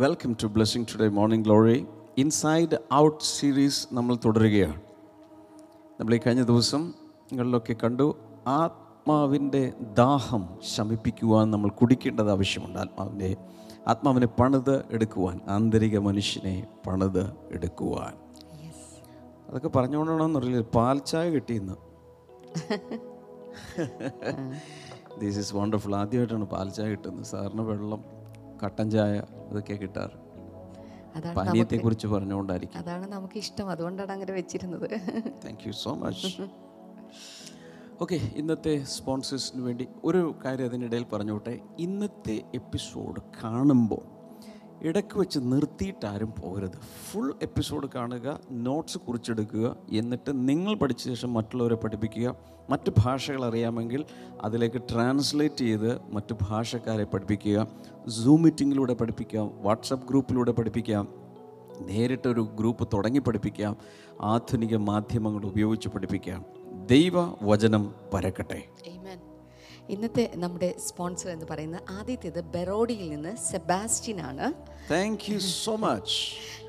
Welcome to blessing today morning glory inside out series നമ്മൾ തുടരുകയാണ്. നമ്മൾ ഈ കഴിഞ്ഞ ദിവസം നിങ്ങളിലൊക്കെ കണ്ടു ആത്മാവിന്റെ ദാഹം ശമിപ്പിക്കുവാൻ നമ്മൾ കുടിക്കേണ്ടത് ആവശ്യമുണ്ട്. ആത്മാവിന്റെ ആത്മാവിനെ പണിത് എടുക്കുവാൻ ആന്തരിക മനുഷ്യനെ പണിത് എടുക്കുവാൻ. അതൊക്കെ പറഞ്ഞുകൊണ്ടാണെന്നറിയില്ല പാൽ ചായ കിട്ടിയെന്ന്. ദിസ് ഈസ് വണ്ടർഫുൾ ആദ്യമായിട്ടാണ് പാൽ ചായ കിട്ടുന്നത്. സാറിന് വെള്ളം കട്ടൻ ചായ ഇതൊക്കെ കിട്ടാറ്. അതാണ് പാനീയത്തെക്കുറിച്ച് പറഞ്ഞുകൊണ്ടായിരിക്കും. അതാണ് നമുക്ക് ഇഷ്ടം. അതുകൊണ്ടാണ് അങ്ങനെ വെച്ചിരുന്നത്. Thank you so much okay ഇന്നത്തെ സ്പോൺസേഴ്സിന് വേണ്ടി ഒരു കാര്യം അതിനിടയിൽ പറഞ്ഞോട്ടെ ഇന്നത്തെ എപ്പിസോഡ് കാണുമ്പോൾ ഇടയ്ക്ക് വെച്ച് നിർത്തിയിട്ടാരും പോകരുത്. ഫുൾ എപ്പിസോഡ് കാണുക നോട്ട്സ് കുറിച്ചെടുക്കുക എന്നിട്ട് നിങ്ങൾ പഠിച്ച ശേഷം മറ്റുള്ളവരെ പഠിപ്പിക്കുക. മറ്റ് ഭാഷകൾ അറിയാമെങ്കിൽ അതിലേക്ക് ട്രാൻസ്ലേറ്റ് ചെയ്ത് മറ്റ് ഭാഷക്കാരെ പഠിപ്പിക്കുക. സൂം മീറ്റിങ്ങിലൂടെ പഠിപ്പിക്കാം വാട്സപ്പ് ഗ്രൂപ്പിലൂടെ പഠിപ്പിക്കാം നേരിട്ടൊരു ഗ്രൂപ്പ് തുടങ്ങി പഠിപ്പിക്കാം ആധുനിക മാധ്യമങ്ങൾ ഉപയോഗിച്ച് പഠിപ്പിക്കാം ദൈവ വചനം പരക്കട്ടെ ഇന്നത്തെ നമ്മുടെ സ്പോൺസർ എന്ന് പറയുന്നത് ആദ്യത്തേത് ബെറോഡിയിൽ നിന്ന് സെബാസ്റ്റ്യൻ ആണ് thank you so much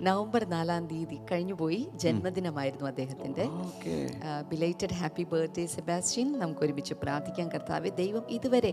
November നാലാം തീയതി കഴിഞ്ഞുപോയി ജന്മദിനമായിരുന്നു അദ്ദേഹത്തിന്റെ ബിലേറ്റഡ് ഹാപ്പി ബർത്ത്ഡേ സെബാസ്റ്റ്യൻ നമുക്ക് ഒരുമിച്ച് പ്രാർത്ഥിക്കാൻ കർത്താവെ. ദൈവം ഇതുവരെ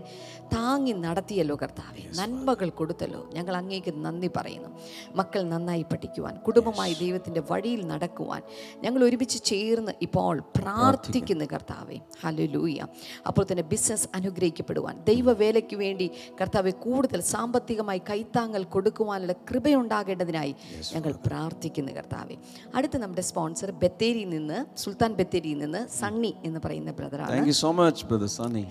താങ്ങി നടത്തിയല്ലോ കർത്താവെ. നന്മകൾ കൊടുത്തല്ലോ. ഞങ്ങൾ അങ്ങേക്ക് നന്ദി പറയുന്നു. മക്കൾ നന്നായി പഠിക്കുവാൻ കുടുംബമായി ദൈവത്തിന്റെ വഴിയിൽ നടക്കുവാൻ ഞങ്ങൾ ഒരുമിച്ച് ചേർന്ന് ഇപ്പോൾ പ്രാർത്ഥിക്കുന്നു കർത്താവെ. ഹലലൂയ അപ്പോൾ തന്നെ ബിസിനസ് അനുഗ്രഹിക്കപ്പെടുവാൻ ദൈവവേലയ്ക്ക് വേണ്ടി കർത്താവെ കൂടുതൽ സാമ്പത്തികമായി കൈത്താങ്ങൽ കൊടുക്കുവാനുള്ള കൃപയുണ്ടാകേണ്ടതിനായി ഞങ്ങൾ പ്രാർത്ഥിക്കുന്നു കർത്താവെ. അടുത്ത നമ്മുടെ സ്പോൺസർ ബത്തേരിയിൽ നിന്ന് സുൽത്താൻ ബത്തേരിയിൽ നിന്ന് സണ്ണി എന്ന് പറയുന്ന ബ്രദറാണ് സോ മച്ച് ബ്രദർ സണ്ണി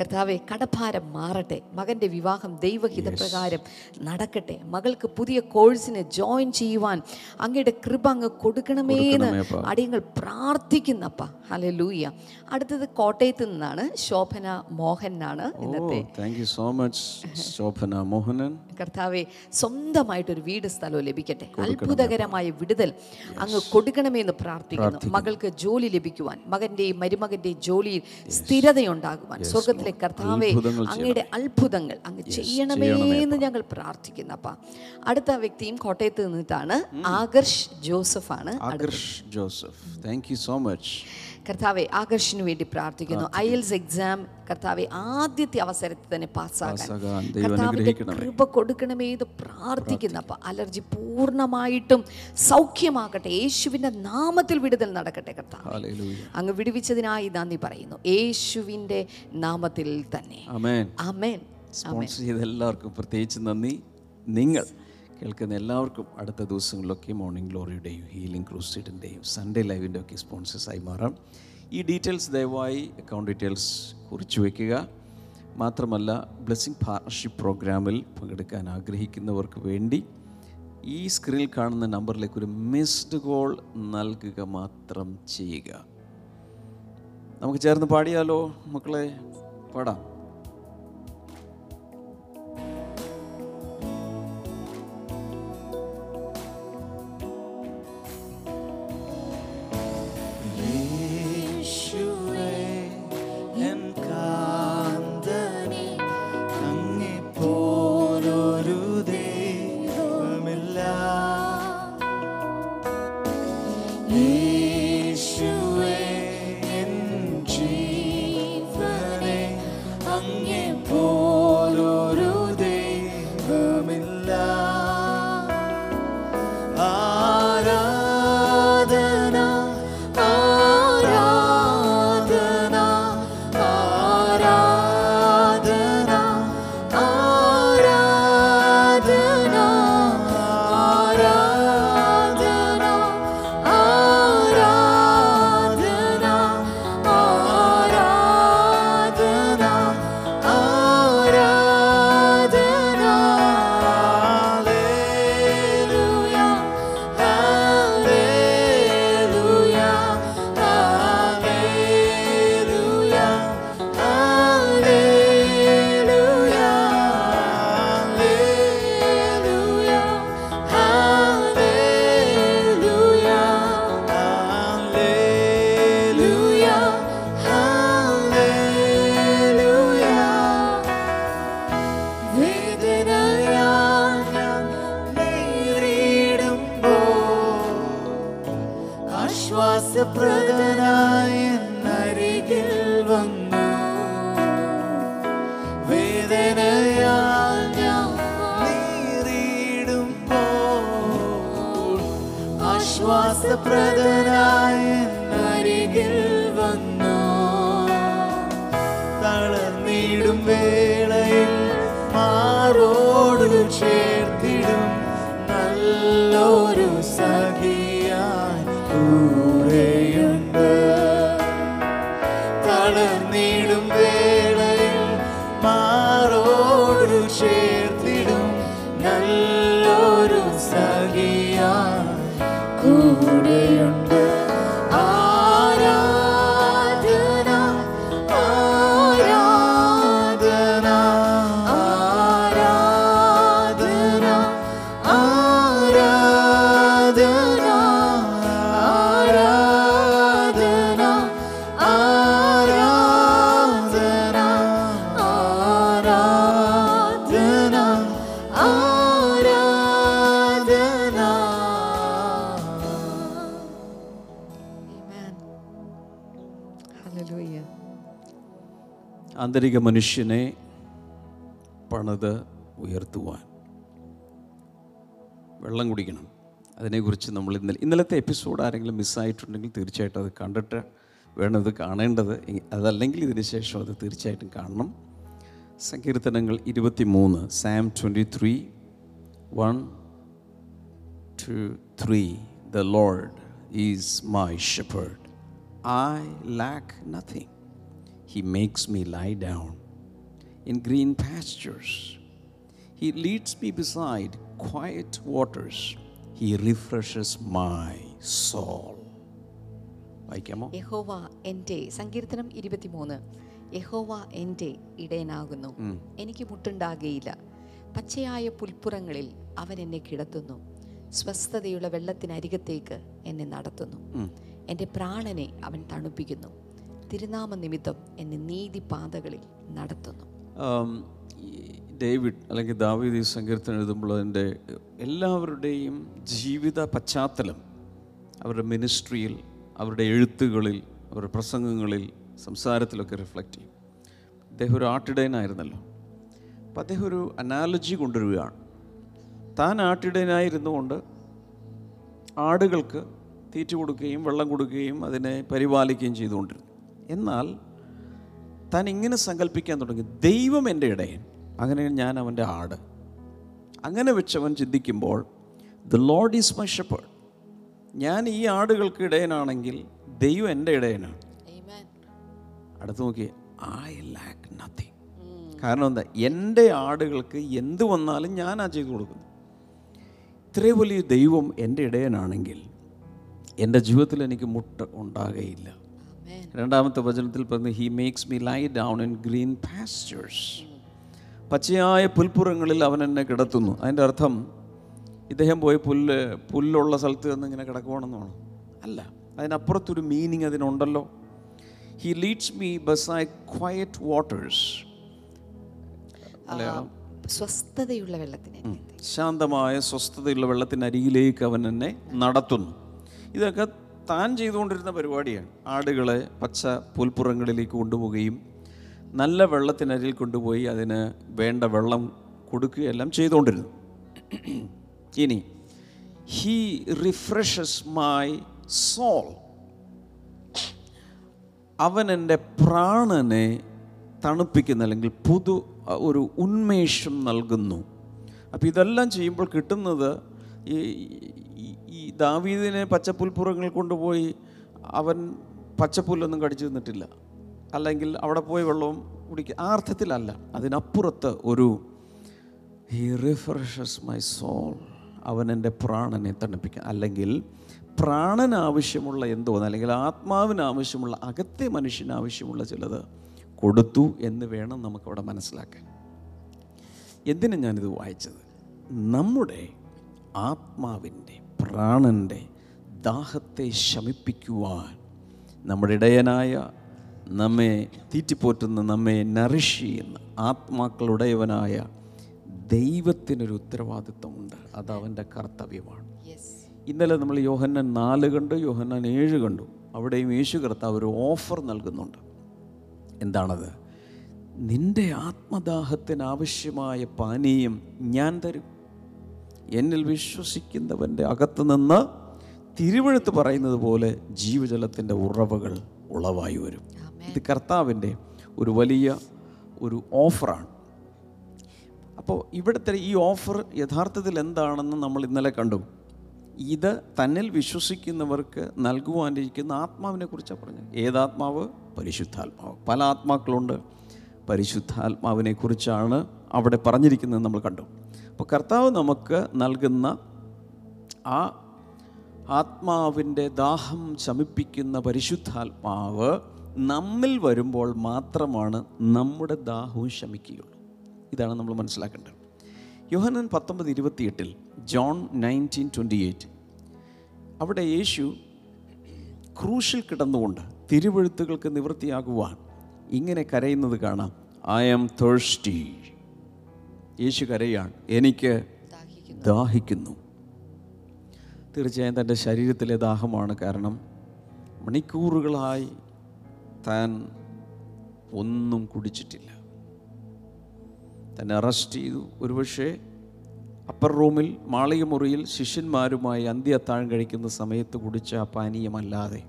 കർത്താവെ കടഭാരം മാറട്ടെ. മകന്റെ വിവാഹം ദൈവഹിതപ്രകാരം നടക്കട്ടെ. മകൾക്ക് പുതിയ കോഴ്സിന് ജോയിൻ ചെയ്യുവാൻ അങ്ങയുടെ കൃപ അങ്ങ് കൊടുക്കണമേ എന്ന്. അടിയങ്ങൾ പ്രാർത്ഥിക്കുന്നപ്പ ഹലലൂയ അടുത്തത് കോട്ടയത്ത് നിന്നാണ് ശോഭന മോഹനാണ് ഓ ഇന്നത്തെ. So much Shobhana Mohanan. കർത്താവെ സ്വന്തമായിട്ടൊരു വീട് സ്ഥലവും ലഭിക്കട്ടെ. അത്ഭുതകരമായ വിടുതൽ അങ്ങ് കൊടുക്കണമേ എന്ന് പ്രാർത്ഥിക്കുന്നു. മകൾക്ക് ജോലി ലഭിക്കുവാൻ മകന്റെയും മരുമകന്റെയും ജോലിയിൽ സ്ഥിരതയുണ്ടാകുവാൻ സ്വർഗത്തിലെ കർത്താവെ അങ്ങയുടെ അത്ഭുതങ്ങൾ അങ്ങ് ചെയ്യണമേ എന്ന് ഞങ്ങൾ പ്രാർത്ഥിക്കുന്നപ്പ അടുത്ത വ്യക്തിയും കോട്ടയത്ത് നിന്നിട്ടാണ് ആകർഷ് ജോസഫ് ആണ് Akarsh Joseph. Thank you so much കർത്താവെ ആകർഷിന് വേണ്ടി പ്രാർത്ഥിക്കുന്നു. ഐഎൽസ് എക്സാം കർത്താവെ ആദ്യത്തെ അവസരത്തിൽ തന്നെ പാസ്സാകാൻ. കൃപ കൊടുക്കണമേ ഇത് പ്രാർത്ഥിക്കുന്നു. അപ്പൊ അലർജി പൂർണമായിട്ടും സൗഖ്യമാകട്ടെ. യേശുവിന്റെ നാമത്തിൽ വിടുതൽ നടക്കട്ടെ കർത്താവ്. അങ്ങ് വിടുവിച്ചതിനായി നന്ദി പറയുന്നു. യേശുവിന്റെ നാമത്തിൽ തന്നെ. അമേൻ സ്പോൺസർ ചെയ്ത എല്ലാവർക്കും പ്രത്യേകിച്ച് നന്ദി. നിങ്ങൾ കേൾക്കുന്ന എല്ലാവർക്കും അടുത്ത ദിവസങ്ങളിലൊക്കെ മോർണിംഗ് ഗ്ലോറിയുടെയും ഹീലിംഗ് ക്രൂസൈഡിന്റെയും സൺഡേ ലൈവിന്റെ ഒക്കെ സ്പോൺസേഴ്സായി മാറാം. ഈ ഡീറ്റെയിൽസ് ദയവായി അക്കൗണ്ട് ഡീറ്റെയിൽസ് കുറിച്ചു വയ്ക്കുക മാത്രമല്ല ബ്ലെസ്സിങ് പാർട്ണർഷിപ്പ് പ്രോഗ്രാമിൽ പങ്കെടുക്കാൻ ആഗ്രഹിക്കുന്നവർക്ക് വേണ്ടി ഈ സ്ക്രീനിൽ കാണുന്ന നമ്പറിലേക്ക് ഒരു മിസ്ഡ് കോൾ നൽകുക മാത്രം ചെയ്യുക. നമുക്ക് ചേർന്ന് പാടിയാലോ മക്കളെ? പാടാം. ആശ്വാസപ്രദനായ അരികിൽ വന്നു. വേദനയാൽ ഞാൻ നീറിയിടുമ്പോൾ ആശ്വാസപ്രദനായ ആന്തരിക മനുഷ്യനെ പണിത് ഉയർത്തുവാൻ. വെള്ളം കുടിക്കണം. അതിനെക്കുറിച്ച് നമ്മൾ ഇന്നലെ ഇന്നലത്തെ എപ്പിസോഡ് ആരെങ്കിലും മിസ്സായിട്ടുണ്ടെങ്കിൽ തീർച്ചയായിട്ടും അത് കണ്ടിട്ട് വേണം കാണേണ്ടത്. അതല്ലെങ്കിൽ ഇതിന് ശേഷം അത് തീർച്ചയായിട്ടും കാണണം. സങ്കീർത്തനങ്ങൾ ഇരുപത്തി മൂന്ന് psalm twenty three one two three. The lord is my shepherd. I lack nothing. He makes me lie down in green pastures. He leads me beside quiet waters. He refreshes my soul. വായിക്കാമോ? യഹോവ എന്റെ സങ്കീർത്തനം ഇരുപത്തിമൂന്ന്. യഹോവ എന്റെ ഇടയനാകുന്നു. എനിക്ക് മുട്ടുണ്ടാകുകയില്ല പച്ചയായ പുൽപ്പുറങ്ങളിൽ അവൻ എന്നെ കിടത്തുന്നു. സ്വസ്ഥതയുള്ള വെള്ളത്തിനരികത്തേക്ക് എന്നെ നടത്തുന്നു. എന്റെ പ്രാണനെ അവൻ തണുപ്പിക്കുന്നു. തിരുനാമ നിമിത്തം എന്നെ നീതിപാതകളിൽ നടത്തുന്നു. ഡേവിഡ് അല്ലെങ്കിൽ ദാവീദ് ഈ സങ്കീർത്തനം എഴുതുമ്പോൾ അതിന്റെ എല്ലാവരുടെയും ജീവിത പശ്ചാത്തലം അവരുടെ മിനിസ്ട്രിയിൽ അവരുടെ എഴുത്തുകളിൽ അവരുടെ പ്രസംഗങ്ങളിൽ സംസാരത്തിലൊക്കെ റിഫ്ലക്റ്റ് ചെയ്യും. അദ്ദേഹം ഒരു ആട്ടിടയനായിരുന്നല്ലോ. അപ്പം അദ്ദേഹം ഒരു അനാലജി കൊണ്ടുവരികയാണ്. താൻ ആട്ടിടയനായിരുന്നു കൊണ്ട് ആടുകൾക്ക് തീറ്റ കൊടുക്കുകയും വെള്ളം കൊടുക്കുകയും അതിനെ പരിപാലിക്കുകയും ചെയ്തുകൊണ്ടിരുന്നു. എന്നാൽ താൻ ഇങ്ങനെ സങ്കല്പിക്കാൻ തുടങ്ങി. ദൈവം എന്റെ ഇടയൻ. അങ്ങനെ ഞാൻ അവന്റെ ആട്. അങ്ങനെ വെച്ചവൻ ചിന്തിക്കുമ്പോൾ the lord is my shepherd ഞാൻ ഈ ആടുകൾക്ക് ഇടയനാണെങ്കിൽ ദൈവം എന്റെ ഇടയനാണ്. അടുത്ത് നോക്കി ഐ ലാക്ക് നത്തിങ് കാരണം എന്താ? എന്റെ ആടുകൾക്ക് എന്ത് വന്നാലും ഞാനാ ചെയ്തു കൊടുക്കുന്നു. ഇത്രയും വലിയ ദൈവം എന്റെ ഇടയനാണെങ്കിൽ എന്റെ ജീവിതത്തിൽ എനിക്ക് മുട്ട ഉണ്ടാകുകയില്ല രണ്ടാമത്തെ വചനത്തിൽ പറഞ്ഞ് he makes me lie down in green pastures പച്ചയായ പുൽപ്പുറങ്ങളിൽ അവൻ എന്നെ കിടത്തുന്നു. അതിന്റെ അർത്ഥം ഇദ്ദേഹം പോയി പുല്ല് പുല്ലുള്ള സ്ഥലത്ത് നിന്ന് ഇങ്ങനെ കിടക്കുവാണെന്നാണ്. അല്ല അതിനപ്പുറത്തൊരു meaning അതിനുണ്ടല്ലോ. He leads me beside quiet waters സ്വസ്ഥതയുള്ള വെള്ളത്തിന് ശാന്തമായ സ്വസ്ഥതയുള്ള വെള്ളത്തിനരികിലേക്ക് അവൻ എന്നെ നടത്തുന്നു. ഇതൊക്കെ താൻ ചെയ്തുകൊണ്ടിരുന്ന പരിപാടിയാണ്. ആടുകളെ പച്ച പുൽപ്പുറങ്ങളിലേക്ക് കൊണ്ടുപോവുകയും നല്ല വെള്ളത്തിനരിൽ കൊണ്ടുപോയി അതിന് വേണ്ട വെള്ളം കൊടുക്കുകയെല്ലാം ചെയ്തുകൊണ്ടിരുന്നു. ഇനി ഹീ റിഫ്രഷസ് മൈ സോൾ അവൻ എന്റെ പ്രാണനെ തണുപ്പിക്കുന്ന അല്ലെങ്കിൽ പുതു ഒരു ഉന്മേഷം നൽകുന്നു. അപ്പോൾ ഇതെല്ലാം ചെയ്യുമ്പോൾ കിട്ടുന്നത് ഈ ദാവീദിനെ പച്ചപ്പുൽപ്പുറങ്ങൾ കൊണ്ടുപോയി അവൻ പച്ചപ്പുല്ലൊന്നും കടിച്ചു തിന്നിട്ടില്ല. അല്ലെങ്കിൽ അവിടെ പോയി വെള്ളവും കുടിക്കുക ആ അർത്ഥത്തിലല്ല. അതിനപ്പുറത്ത് ഒരു ഹി റിഫ്രഷസ് മൈ സോൾ അവൻ എന്റെ പ്രാണനെ തണുപ്പിക്കുക അല്ലെങ്കിൽ പ്രാണന് ആവശ്യമുള്ള എന്തോ അല്ലെങ്കിൽ ആത്മാവിന് ആവശ്യമുള്ള അകത്തെ മനുഷ്യന് ആവശ്യമുള്ള ചിലത് കൊടുത്തു എന്ന് വേണം നമുക്കവിടെ മനസ്സിലാക്കാൻ. എന്തിനാണ് ഞാനിത് വായിച്ചത്? നമ്മുടെ ആത്മാവിന്റെ പ്രാണന്റെ ദാഹത്തെ ശമിപ്പിക്കുവാൻ നമ്മുടെ ഇടയനായ നമ്മെ തീറ്റിപ്പോറ്റുന്ന നമ്മെ നറിഷ് ചെയ്യുന്ന ആത്മാക്കളുടയവനായ ദൈവത്തിനൊരു ഉത്തരവാദിത്വമുണ്ട്. അത് അവന്റെ കർത്തവ്യമാണ്. ഇന്നലെ നമ്മൾ യോഹന്നാൻ നാല് കണ്ടു യോഹന്നാൻ ഏഴ് കണ്ടു. അവിടെയും യേശു കർത്താവ് ഒരു ഓഫർ നൽകുന്നുണ്ട്. എന്താണത്? നിന്റെ ആത്മദാഹത്തിന് ആവശ്യമായ പാനീയം ഞാൻ തരും. എന്നിൽ വിശ്വസിക്കുന്നവന്റെ അകത്ത് നിന്ന് തിരുവഴുത്ത് പറയുന്നത് പോലെ ജീവജലത്തിന്റെ ഉറവകൾ ഉളവായി വരും. ഇത് കർത്താവിന്റെ ഒരു വലിയ ഒരു ഓഫറാണ്. അപ്പോൾ ഇവിടുത്തെ ഈ ഓഫർ യഥാർത്ഥത്തിൽ എന്താണെന്ന് നമ്മൾ ഇന്നലെ കണ്ടു. ഇത് തന്നിൽ വിശ്വസിക്കുന്നവർക്ക് നൽകുവാനിരിക്കുന്ന ആത്മാവിനെ കുറിച്ചാണ് പറഞ്ഞത്. ഏതാത്മാവ്? പരിശുദ്ധാത്മാവ്. പല ആത്മാക്കളുണ്ട്. പരിശുദ്ധാത്മാവിനെ കുറിച്ചാണ് അവിടെ പറഞ്ഞിരിക്കുന്നത് നമ്മൾ കണ്ടു. അപ്പോൾ കർത്താവ് നമുക്ക് നൽകുന്ന ആ ആത്മാവിന്റെ ദാഹം ശമിപ്പിക്കുന്ന പരിശുദ്ധാത്മാവ് നമ്മിൽ വരുമ്പോൾ മാത്രമാണ് നമ്മുടെ ദാഹവും ശമിക്കുകയുള്ളൂ. ഇതാണ് നമ്മൾ മനസ്സിലാക്കേണ്ടത്. യോഹനൻ പത്തൊമ്പത് ഇരുപത്തിയെട്ടിൽ ജോൺ നയന്റീൻ ട്വന്റി എയ്റ്റ് അവിടെ യേശു ക്രൂശിൽ കിടന്നുകൊണ്ട് തിരുവഴുത്തുകൾക്ക് നിവൃത്തിയാകുവാൻ ഇങ്ങനെ കരയുന്നത് കാണാം. ഐ ആം തേഴ്സ്റ്റി യേശു കരയാണ്. എനിക്ക് ദാഹിക്കുന്നു. തീർച്ചയായും തന്റെ ശരീരത്തിലെ ദാഹമാണ് കാരണം മണിക്കൂറുകളായി താൻ ഒന്നും കുടിച്ചിട്ടില്ല. തന്നെ അറസ്റ്റ് ചെയ്തു. ഒരുപക്ഷെ അപ്പർ റൂമിൽ മാളികമുറിയിൽ ശിഷ്യന്മാരുമായി അന്ത്യ അത്താഴം കഴിക്കുന്ന സമയത്ത് കുടിച്ച ആ പാനീയമല്ലാതെ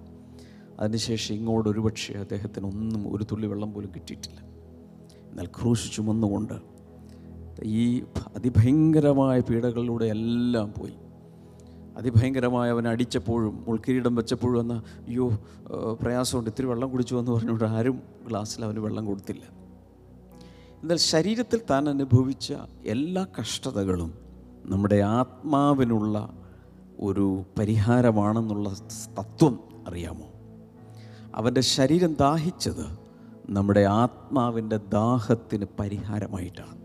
അതിനുശേഷം ഇങ്ങോട്ട് ഒരുപക്ഷെ അദ്ദേഹത്തിന് ഒന്നും ഒരു തുള്ളി വെള്ളം പോലും കിട്ടിയിട്ടില്ല. എന്നാൽ ക്രൂശ് ചുമന്നുകൊണ്ട് ഈ അതിഭയങ്കരമായ പീഡകളിലൂടെ എല്ലാം പോയി. അതിഭയങ്കരമായ അവൻ അടിച്ചപ്പോഴും മുൾക്കിരീടം വെച്ചപ്പോഴും എന്ന അയ്യോ പ്രയാസമുണ്ട് ഇത്തിരി വെള്ളം കുടിച്ചു എന്ന് പറഞ്ഞുകൊണ്ട് ആരും ഗ്ലാസ്സിൽ അവന് വെള്ളം കൊടുത്തില്ല. എന്നാൽ ശരീരത്തിൽ താൻ അനുഭവിച്ച എല്ലാ കഷ്ടതകളും നമ്മുടെ ആത്മാവിനുള്ള ഒരു പരിഹാരമാണെന്നുള്ള തത്വം അറിയാമോ? അവന്റെ ശരീരം ദാഹിച്ചത് നമ്മുടെ ആത്മാവിന്റെ ദാഹത്തിന് പരിഹാരമായിട്ടാണ്.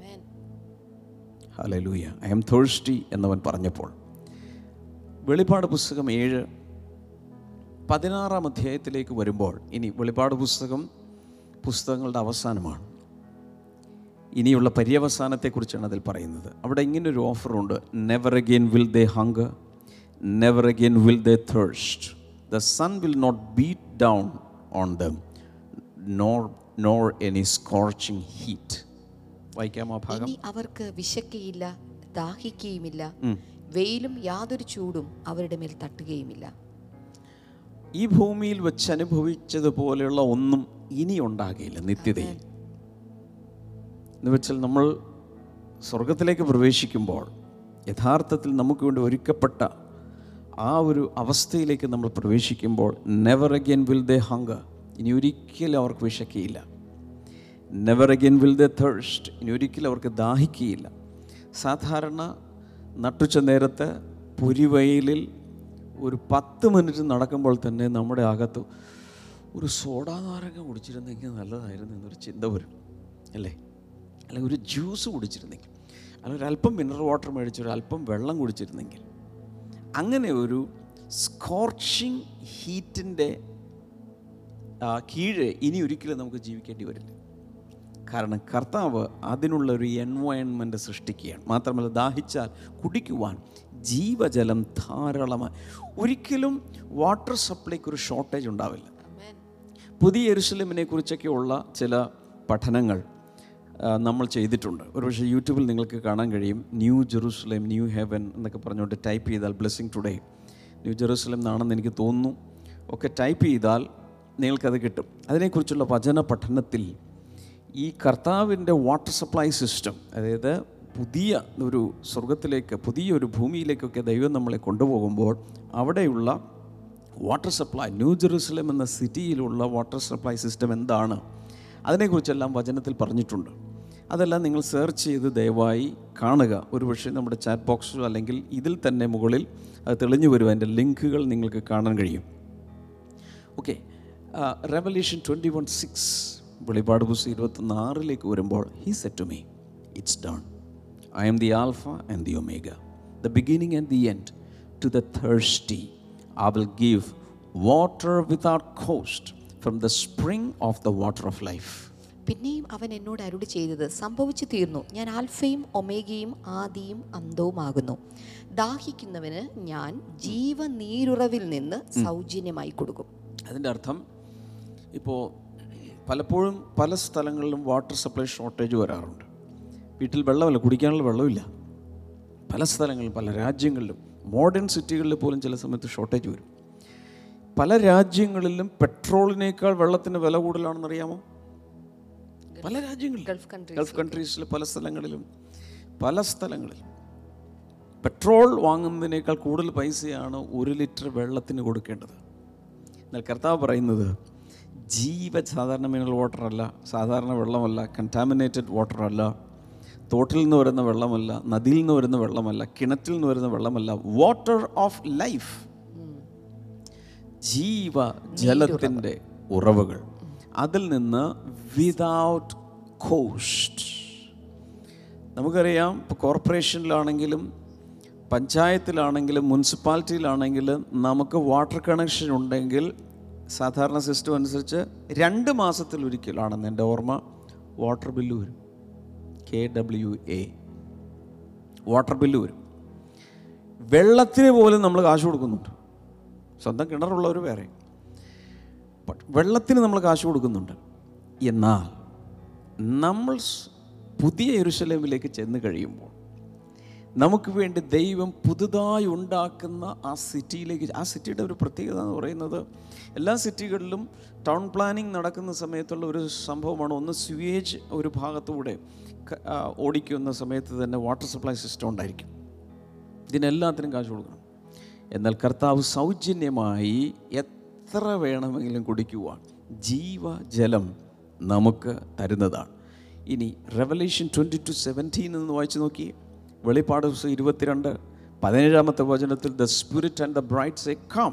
ഹലലൂയ ഐ എം തോഴ്സ്റ്റി എന്നവൻ പറഞ്ഞപ്പോൾ. വെളിപ്പാട് പുസ്തകം ഏഴ് പതിനാറാം അധ്യായത്തിലേക്ക് വരുമ്പോൾ ഇനി വെളിപ്പാട് പുസ്തകം പുസ്തകങ്ങളുടെ അവസാനമാണ്. ഇനിയുള്ള പര്യവസാനത്തെക്കുറിച്ചാണ് അതിൽ പറയുന്നത്. അവിടെ ഇങ്ങനൊരു ഓഫറുണ്ട് never again will they hunger never again will they thirst the sun will not beat down on them nor nor any scorching heat വായിക്കാം ആ ഭാഗം? ഇനി അവർക്ക് വിശക്കുകയില്ല ദാഹിക്കുകയുമില്ല. വെയിലും യാതൊരു ചൂടും അവരുടെ മേൽ തട്ടുകയുമില്ല. ഈ ഭൂമിയിൽ വെച്ച് അനുഭവിച്ചതുപോലെയുള്ള ഒന്നും ഇനി ഉണ്ടാകില്ല നിത്യതയിൽ. എന്ന് വെച്ചാൽ നമ്മൾ സ്വർഗത്തിലേക്ക് പ്രവേശിക്കുമ്പോൾ യഥാർത്ഥത്തിൽ നമുക്ക് വേണ്ടി ഒരുക്കപ്പെട്ട ആ ഒരു അവസ്ഥയിലേക്ക് നമ്മൾ പ്രവേശിക്കുമ്പോൾ never again will they hunger ഇനി ഒരിക്കലും അവർക്ക് വിശക്കുകയില്ല. Never again will the thirst ഇനി ഒരിക്കലും അവർക്ക് ദാഹിക്കുകയില്ല. സാധാരണ നട്ടുച്ച നേരത്തെ പുരിവയലിൽ ഒരു പത്ത് മിനിറ്റ് നടക്കുമ്പോൾ തന്നെ നമ്മുടെ അകത്ത് ഒരു സോഡാ നാരങ്ങ കുടിച്ചിരുന്നെങ്കിൽ നല്ലതായിരുന്നു എന്നൊരു ചിന്ത വരും. അല്ലേ? അല്ലെങ്കിൽ ഒരു ജ്യൂസ് കുടിച്ചിരുന്നെങ്കിൽ. അല്ലെങ്കിൽ ഒരല്പം മിനറൽ വാട്ടർ മേടിച്ച് ഒരു അല്പം വെള്ളം കുടിച്ചിരുന്നെങ്കിൽ. അങ്ങനെ ഒരു സ്കോർച്ചിങ് ഹീറ്റിന്റെ കീഴെ ഇനി ഒരിക്കലും നമുക്ക് ജീവിക്കേണ്ടി വരില്ല. കാരണം കർത്താവ് അതിനുള്ള ഒരു എൻവയൺമെന്റ് സൃഷ്ടിക്കുകയാണ്. മാത്രമല്ല ദാഹിച്ചാൽ കുടിക്കുവാൻ ജീവജലം ധാരാളമായി. ഒരിക്കലും വാട്ടർ സപ്ലൈക്ക് ഒരു ഷോർട്ടേജ് ഉണ്ടാവില്ല. പുതിയ എരുസലമിനെ കുറിച്ചൊക്കെയുള്ള ചില പഠനങ്ങൾ നമ്മൾ ചെയ്തിട്ടുണ്ട്. ഒരുപക്ഷെ യൂട്യൂബിൽ നിങ്ങൾക്ക് കാണാൻ കഴിയും. ന്യൂ ജെറൂസലേം ന്യൂ ഹെവൻ എന്നൊക്കെ പറഞ്ഞുകൊണ്ട് ടൈപ്പ് ചെയ്താൽ ബ്ലെസ്സിങ് ടുഡേ ന്യൂ ജെറൂസലേം എന്നാണെന്ന് എനിക്ക് തോന്നുന്നു. ഒക്കെ ടൈപ്പ് ചെയ്താൽ നിങ്ങൾക്കത് കിട്ടും. അതിനെക്കുറിച്ചുള്ള വചന പഠനത്തിൽ ഈ കർത്താവിന്റെ വാട്ടർ സപ്ലൈ സിസ്റ്റം അതായത് പുതിയ ഒരു സ്വർഗത്തിലേക്ക് പുതിയ ഒരു ഭൂമിയിലേക്കൊക്കെ ദൈവം നമ്മളെ കൊണ്ടുപോകുമ്പോൾ അവിടെയുള്ള വാട്ടർ സപ്ലൈ ന്യൂ ജെറൂസലം എന്ന സിറ്റിയിലുള്ള വാട്ടർ സപ്ലൈ സിസ്റ്റം എന്താണ്? അതിനെക്കുറിച്ചെല്ലാം വചനത്തിൽ പറഞ്ഞിട്ടുണ്ട്. അതെല്ലാം നിങ്ങൾ സെർച്ച് ചെയ്ത് ദയവായി കാണുക. ഒരുപക്ഷെ നമ്മുടെ ചാറ്റ് ബോക്സിലോ അല്ലെങ്കിൽ ഇതിൽ തന്നെ മുകളിൽ അത് തെളിഞ്ഞു വരും അതിന്റെ ലിങ്കുകൾ നിങ്ങൾക്ക് കാണാൻ കഴിയും. Okay revelation twenty one six വെളിപാട് പുസ്തകം ഇരുപത്തൊന്ന് ആറിലേക്ക് വരുമ്പോൾ he said to me it's done I am the alpha and the omega the beginning and the end to the thirsty I will give water without cost from the spring of the water of life പിന്നെയും അവൻ എന്നോട് അരുളി ചെയ്തത് സംഭവിച്ചു തീർന്നു. ഞാൻ ആൽഫയും ഒമേഗയും ആദിയും അന്തവുമാകുന്നു ദാഹിക്കുന്നവന് ഞാൻ ജീവനീരുറവിൽ നിന്ന് സൗജന്യമായി കൊടുക്കും. അതിന്റെ അർത്ഥം ഇപ്പോൾ പലപ്പോഴും പല സ്ഥലങ്ങളിലും വാട്ടർ സപ്ലൈ ഷോർട്ടേജ് വരാറുണ്ട്. വീട്ടിൽ വെള്ളമില്ല കുടിക്കാനുള്ള വെള്ളമില്ല. പല സ്ഥലങ്ങളിലും പല രാജ്യങ്ങളിലും മോഡേൺ സിറ്റികളിൽ പോലും ചില സമയത്ത് ഷോർട്ടേജ് വരും. പല രാജ്യങ്ങളിലും പെട്രോളിനേക്കാൾ വെള്ളത്തിന് വില കൂടുതലാണെന്ന് അറിയാമോ പല രാജ്യങ്ങളിലും. ഗൾഫ് കൺട്രീസിൽ പല സ്ഥലങ്ങളിലും പല സ്ഥലങ്ങളിലും. പെട്രോൾ വാങ്ങുന്നതിനേക്കാൾ കൂടുതൽ പൈസയാണ് ഒരു ലിറ്റർ വെള്ളത്തിന് കൊടുക്കേണ്ടത്. എന്നാൽ കർത്താവ് പറയുന്നത് ജീവ സാധാരണ മിനറൽ വാട്ടറല്ല സാധാരണ വെള്ളമല്ല കണ്ടാമിനേറ്റഡ് വാട്ടറല്ല തോട്ടിൽ നിന്ന് വരുന്ന വെള്ളമല്ല നദിയിൽ നിന്ന് വരുന്ന വെള്ളമല്ല കിണറ്റിൽ നിന്ന് വരുന്ന വെള്ളമല്ല വാട്ടർ ഓഫ് ലൈഫ് ജീവ ജലത്തിന്റെ ഉറവുകൾ. അതിൽ നിന്ന് വിതൗട്ട് കോസ്റ്റ് നമുക്കറിയാം ഇപ്പോൾ കോർപ്പറേഷനിലാണെങ്കിലും പഞ്ചായത്തിലാണെങ്കിലും മുനിസിപ്പാലിറ്റിയിലാണെങ്കിലും നമുക്ക് വാട്ടർ കണക്ഷൻ ഉണ്ടെങ്കിൽ സാധാരണ സിസ്റ്റം അനുസരിച്ച് രണ്ട് മാസത്തിൽ മാസത്തിലൊരിക്കലാണെന്ന് എന്റെ ഓർമ്മ. വാട്ടർ ബില്ല് വരും. K W A. Water bill വരും. വെള്ളത്തിന് പോലും നമ്മൾ കാശ് കൊടുക്കുന്നുണ്ട്. സ്വന്തം കിണറുള്ളവർ വേറെ. വെള്ളത്തിന് നമ്മൾ കാശ് കൊടുക്കുന്നുണ്ട്. എന്നാൽ നമ്മൾ പുതിയ യെരുശലേമിലേക്ക് ചെന്ന് കഴിയുമ്പോൾ നമുക്ക് വേണ്ടി ദൈവം പുതുതായി ഉണ്ടാക്കുന്ന ആ സിറ്റിയിലേക്ക് ആ സിറ്റിയുടെ ഒരു പ്രത്യേകത എന്ന് പറയുന്നത് എല്ലാ സിറ്റികളിലും ടൗൺ പ്ലാനിങ് നടക്കുന്ന സമയത്തുള്ള ഒരു സംഭവമാണ് ഒന്ന് സ്യൂവേജ് ഒരു ഭാഗത്തൂടെ ഓടിക്കുന്ന സമയത്ത് തന്നെ വാട്ടർ സപ്ലൈ സിസ്റ്റം ഉണ്ടായിരിക്കും. ഇതിനെല്ലാത്തിനും കാശ് കൊടുക്കണം. എന്നാൽ കർത്താവ് സൗജന്യമായി എത്ര വേണമെങ്കിലും കുടിക്കുവാൻ ജീവജലം നമുക്ക് തരുന്നതാണ്. ഇനി റെവലേഷൻ ട്വന്റി ടു സെവന്റീൻ എന്ന് വായിച്ചു നോക്കിയേ. വെളിപ്പാട് ദിവസം ഇരുപത്തിരണ്ട് പതിനേഴാമത്തെ വചനത്തിൽ the spirit and the bride say come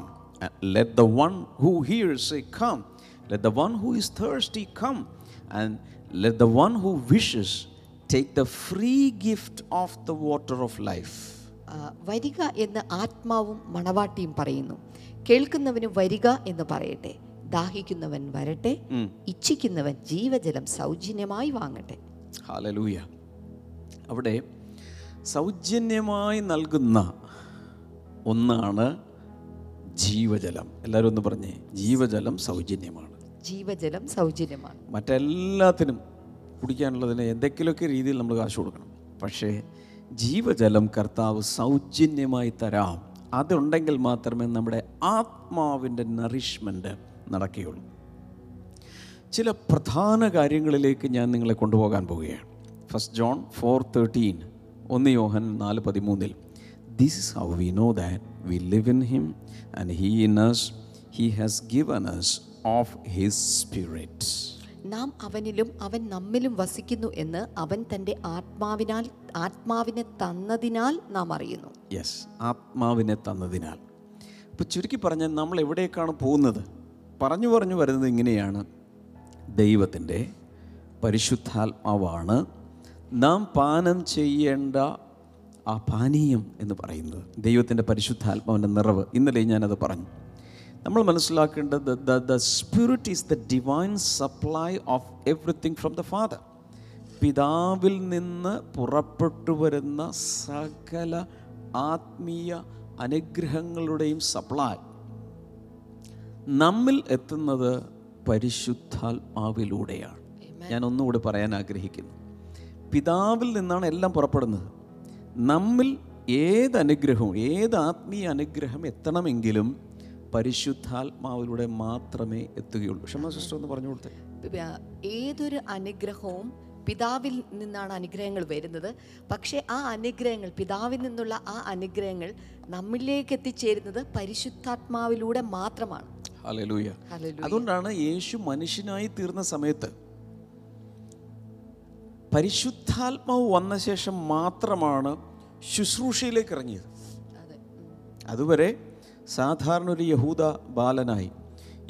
let the one who hears say come let the one who is thirsty come and let the one who wishes take the free gift of the water of life വരിക എന്ന് ആത്മാവും മണവാട്ടിയും പറയുന്നു. കേൾക്കുന്നവന് വരിക എന്ന് പറയട്ടെ. ദാഹിക്കുന്നവൻ വരട്ടെ. ഇച്ഛിക്കുന്നവൻ ജീവജലം സൗജന്യമായി വാങ്ങട്ടെ. ഹാലലൂയ അവിടെ സൗജന്യമായി നൽകുന്ന ഒന്നാണ് ജീവജലം. എല്ലാവരും ഒന്ന് പറഞ്ഞേ ജീവജലം സൗജന്യമാണ്. ജീവജലം സൗജന്യമാണ്. മറ്റെല്ലാത്തിനും കുടിക്കാനുള്ളതിന് എന്തെങ്കിലുമൊക്കെ രീതിയിൽ നമ്മൾ കാശ് കൊടുക്കണം. പക്ഷേ ജീവജലം കർത്താവ് സൗജന്യമായി തരാം. അതുണ്ടെങ്കിൽ മാത്രമേ നമ്മുടെ ആത്മാവിന്റെ നറിഷ്മെന്റ് നടക്കുകയുള്ളൂ. ചില പ്രധാന കാര്യങ്ങളിലേക്ക് ഞാൻ നിങ്ങളെ കൊണ്ടുപോകാൻ പോവുകയാണ്. ഫസ്റ്റ് ജോൺ ഫോർ തേർട്ടീൻ ഒന്ന് യോഹൻ നാല് പതിമൂന്നിൽ this is how we know that we live in him and he in us he has given us of his spirit നാം അവനിലും അവൻ നമ്മിലും വസിക്കുന്നു എന്ന് അവൻ തന്റെ ആത്മാവിനാൽ ആത്മാവിനെ തന്നതിനാൽ നാം അറിയുന്നു. യെസ് ആത്മാവിനെ തന്നതിനാൽ. ഇപ്പോൾ ചുരുക്കി പറഞ്ഞാൽ നമ്മൾ എവിടേക്കാണ് പോകുന്നത്? പറഞ്ഞു പറഞ്ഞു വരുന്നത് ഇങ്ങനെയാണ്. ദൈവത്തിന്റെ പരിശുദ്ധാത്മാവാണ് നാം പാനം ചെയ്യേണ്ട ആ പാനീയം എന്ന് പറയുന്നത് ദൈവത്തിന്റെ പരിശുദ്ധാത്മാവിന്റെ നിറവ്. ഇന്നലെ ഞാനത് പറഞ്ഞു. നമ്മൾ മനസ്സിലാക്കേണ്ടത് the the spirit is the divine supply of everything from the father പിതാവിൽ നിന്ന് പുറപ്പെട്ടു വരുന്ന സകല ആത്മീയ അനുഗ്രഹങ്ങളുടെയും സപ്ലൈ നമ്മിൽ എത്തുന്നത് പരിശുദ്ധാത്മാവിലൂടെയാണ്. ഞാൻ ഒന്നുകൂടി പറയാൻ ആഗ്രഹിക്കുന്നു. പിതാവിൽ നിന്നാണ് എല്ലാം പുറപ്പെടുന്നത്. നമ്മിൽ ഏത് അനുഗ്രഹവും ഏത് ആത്മീയ അനുഗ്രഹം എത്തണമെങ്കിലും പരിശുദ്ധാത്മാവിലൂടെ മാത്രമേ എത്തുകയുള്ളൂ. ക്ഷമ സിസ്റ്റർ ഒന്ന് പറഞ്ഞു കൊടുത്തേ. ഏതൊരു അനുഗ്രഹവും പിതാവിൽ നിന്നാണ് അനുഗ്രഹങ്ങൾ വരുന്നത്. പക്ഷേ ആ അനുഗ്രഹങ്ങൾ പിതാവിൽ നിന്നുള്ള ആ അനുഗ്രഹങ്ങൾ നമ്മിലേക്ക് എത്തിച്ചേരുന്നത് പരിശുദ്ധാത്മാവിലൂടെ മാത്രമാണ്. അതുകൊണ്ടാണ് യേശു മനുഷ്യനായി തീർന്ന സമയത്ത് പരിശുദ്ധാത്മാവ് വന്ന ശേഷം മാത്രമാണ് ശുശ്രൂഷയിലേക്ക് ഇറങ്ങിയത്. അതുവരെ സാധാരണ ഒരു യഹൂദ ബാലനായി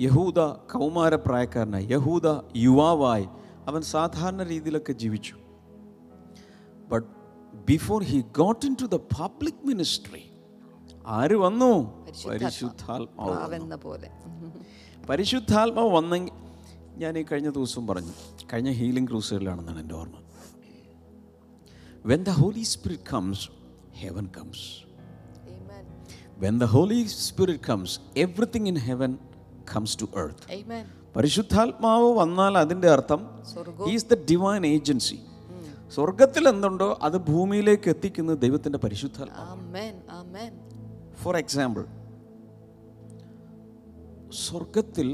യഹൂദ കൗമാരപ്രായക്കാരനായി യഹൂദ യുവാവായി അവൻ സാധാരണ രീതിയിലൊക്കെ ജീവിച്ചു. But before he got into the public ministry ആര് വന്നു? പരിശുദ്ധാത്മാവ്. പോലെ. പരിശുദ്ധാത്മാവ് വന്നെങ്കിൽ ഞാൻ ഈ കഴിഞ്ഞ ദിവസവും പറഞ്ഞു കഴിഞ്ഞ ഹീലിംഗ് ക്രൂസുകളിലാണെന്നാണ് എന്റെ ഓർമ്മ when the holy spirit comes heaven comes. When the holy spirit comes everything in heaven comes to earth. പരിശുദ്ധാത്മാവ് വന്നാൽ അതിന്റെ അർത്ഥം ഈസ് ദ ഡിവൈൻ ഏജൻസി സ്വർഗത്തിൽ എന്തുണ്ടോ അത് ഭൂമിയിലേക്ക് എത്തിക്കുന്നത് ദൈവത്തിന്റെ പരിശുദ്ധാത്മാവ് Amen. Amen. ഫോർ എക്സാമ്പിൾ സ്വർഗത്തിൽ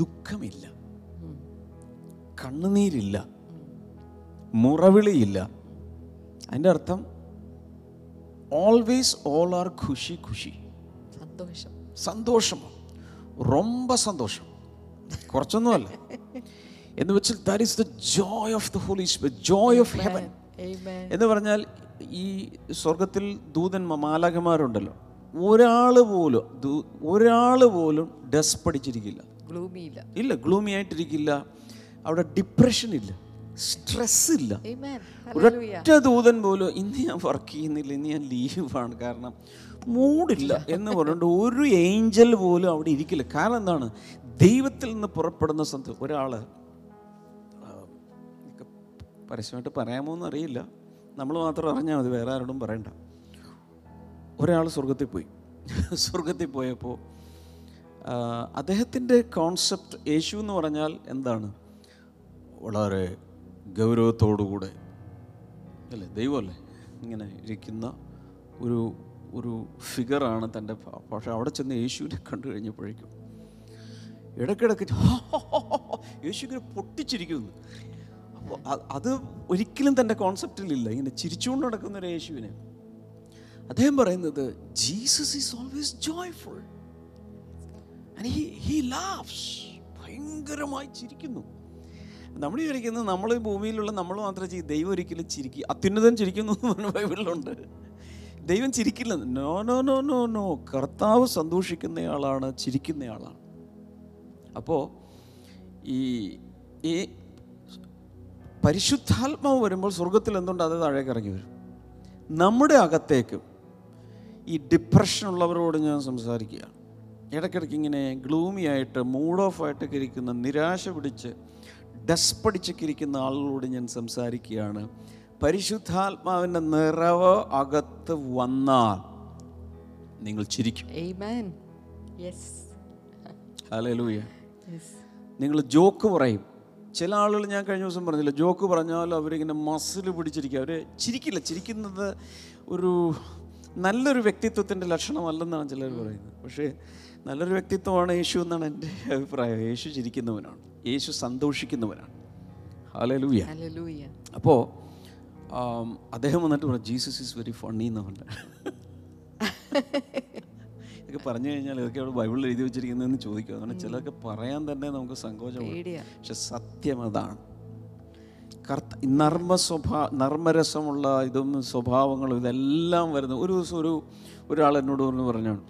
ദുഃഖമില്ല കണ്ണുനീരില്ല മുറവിളിയില്ല അതിൻ്റെ അർത്ഥം ഓൾവേസ് ഓൾ ആർ ഖുഷി ഖുഷി സന്തോഷം സന്തോഷം ரொம்ப സന്തോഷം കുറച്ചൊന്നുമല്ല എന്ന് വെച്ചാൽ that is the joy of the holy joy of heaven Amen. എന്ന് പറഞ്ഞാൽ ഈ സ്വർഗത്തിൽ ദൂതൻ മാലാഖമാരുണ്ടല്ലോ ഒരാൾ പോലും ഒരാൾ പോലും ഡസ് പഠിച്ചിരിക്കില്ല Gloomy ഇല്ല ഇല്ല ഗ്ലൂമി ആയിട്ടിരിക്കില്ല അവിടെ ഡിപ്രഷൻ ഇല്ല. സ്ട്രെസ് ഇല്ല. ഒരൊറ്റ ദൂതൻ പോലും ഇന്ന് ഞാൻ വർക്ക് ചെയ്യുന്നില്ല ഇന്ന് ഞാൻ ലീവാണ് കാരണം മൂടില്ല. എന്ന് പറഞ്ഞുകൊണ്ട് ഒരു ഏഞ്ചൽ പോലും അവിടെ ഇരിക്കില്ല. കാരണം എന്താണ്? ദൈവത്തിൽ നിന്ന് പുറപ്പെടുന്ന സന്ത ഒരാൾ പരസ്യമായിട്ട് പറയാമോ എന്ന് അറിയില്ല നമ്മൾ മാത്രം അറിഞ്ഞാൽ മതി വേറെ ആരോടും പറയണ്ട. ഒരാൾ സ്വർഗത്തിൽ പോയി. സ്വർഗത്തിൽ പോയപ്പോൾ അദ്ദേഹത്തിന്റെ കോൺസെപ്റ്റ് യേശു എന്ന് പറഞ്ഞാൽ എന്താണ്? വളരെ ഗൗരവത്തോടുകൂടെ. അല്ലേ? ദൈവമല്ലേ? ഇങ്ങനെ ഇരിക്കുന്ന ഒരു ഒരു ഫിഗറാണ് തന്റെ പക്ഷേ അവിടെ ചെന്ന് യേശുവിനെ കണ്ടു കഴിഞ്ഞപ്പോഴേക്കും ഇടയ്ക്കിടയ്ക്ക് യേശു ഇങ്ങനെ പൊട്ടിച്ചിരിക്കുന്നു. അപ്പോൾ അത് ഒരിക്കലും തന്റെ കോൺസെപ്റ്റിലില്ല ഇങ്ങനെ ചിരിച്ചുകൊണ്ട് നടക്കുന്ന ഒരു യേശുവിനെ. അദ്ദേഹം പറയുന്നത് Jesus is always joyful. Laughs ഭയങ്കരമായി ചിരിക്കുന്നു. നമ്മൾ ചിരിക്കുന്നത് നമ്മൾ ഭൂമിയിലുള്ള നമ്മൾ മാത്രമേ ചെയ്യും ദൈവം ഒരിക്കലും ചിരിക്കുക അത്യുന്നതൻ ചിരിക്കുന്നു എന്ന് ബൈബിളിലുണ്ട്. ദൈവം ചിരിക്കില്ല. No no no no no കർത്താവ് സന്തോഷിക്കുന്നയാളാണ് ചിരിക്കുന്നയാളാണ്. അപ്പോൾ ഈ ഈ പരിശുദ്ധാത്മാവ് വരുമ്പോൾ സ്വർഗത്തിൽ എന്തുകൊണ്ട് അത് താഴേക്ക് ഇറങ്ങി വരും. നമ്മുടെ അകത്തേക്ക് ഈ ഡിപ്രഷനുള്ളവരോട് ഞാൻ സംസാരിക്കുകയാണ്. ഇടയ്ക്കിടയ്ക്ക് ഇങ്ങനെ ഗ്ലൂമി ആയിട്ട് മൂഡ് ഓഫ് ആയിട്ടൊക്കെ ഇരിക്കുന്ന നിരാശ പിടിച്ച് ഡസ്പടിച്ചൊക്കെ ഇരിക്കുന്ന ആളുകളോട് ഞാൻ സംസാരിക്കുകയാണ്. പരിശുദ്ധാത്മാവിന്റെ നിറവ് അകത്ത് വന്നാൽ നിങ്ങൾ ചിരിക്കും. നിങ്ങൾ ജോക്ക് പറയും. ചില ആളുകൾ ഞാൻ കഴിഞ്ഞ ദിവസം പറഞ്ഞില്ല ജോക്ക് പറഞ്ഞാൽ അവരിങ്ങനെ മസിൽ പിടിച്ചിരിക്കുക അവർ ചിരിക്കില്ല. ചിരിക്കുന്നത് ഒരു നല്ലൊരു വ്യക്തിത്വത്തിന്റെ ലക്ഷണമല്ലെന്നാണ് ചിലർ പറയുന്നത്. പക്ഷേ നല്ലൊരു വ്യക്തിത്വമാണ് യേശു എന്നാണ് എന്റെ അഭിപ്രായം. യേശു ചിരിക്കുന്നവനാണ് യേശു സന്തോഷിക്കുന്നവനാണ്. ഹാലലൂയ. അപ്പോൾ അദ്ദേഹം വന്നിട്ട് പറഞ്ഞു ജീസസ് ഈസ് വെരി ഫണ്ണി എന്ന് പറഞ്ഞു ഇതൊക്കെ പറഞ്ഞു കഴിഞ്ഞാൽ ഇതൊക്കെ അവിടെ ബൈബിളിൽ എഴുതി വെച്ചിരിക്കുന്നതെന്ന് ചോദിക്കും. അതുകൊണ്ട് ചിലതൊക്കെ പറയാൻ തന്നെ നമുക്ക് സങ്കോചമാണ് പേടിയാ. പക്ഷെ സത്യം അതാണ്. കർത്ത നർമ്മ സ്വഭാ നർമ്മരസമുള്ള ഇതും സ്വഭാവങ്ങളും ഇതെല്ലാം വരുന്നത് ഒരു ദിവസം ഒരു ഒരാൾ എന്നോട് പറഞ്ഞു പറഞ്ഞാണ്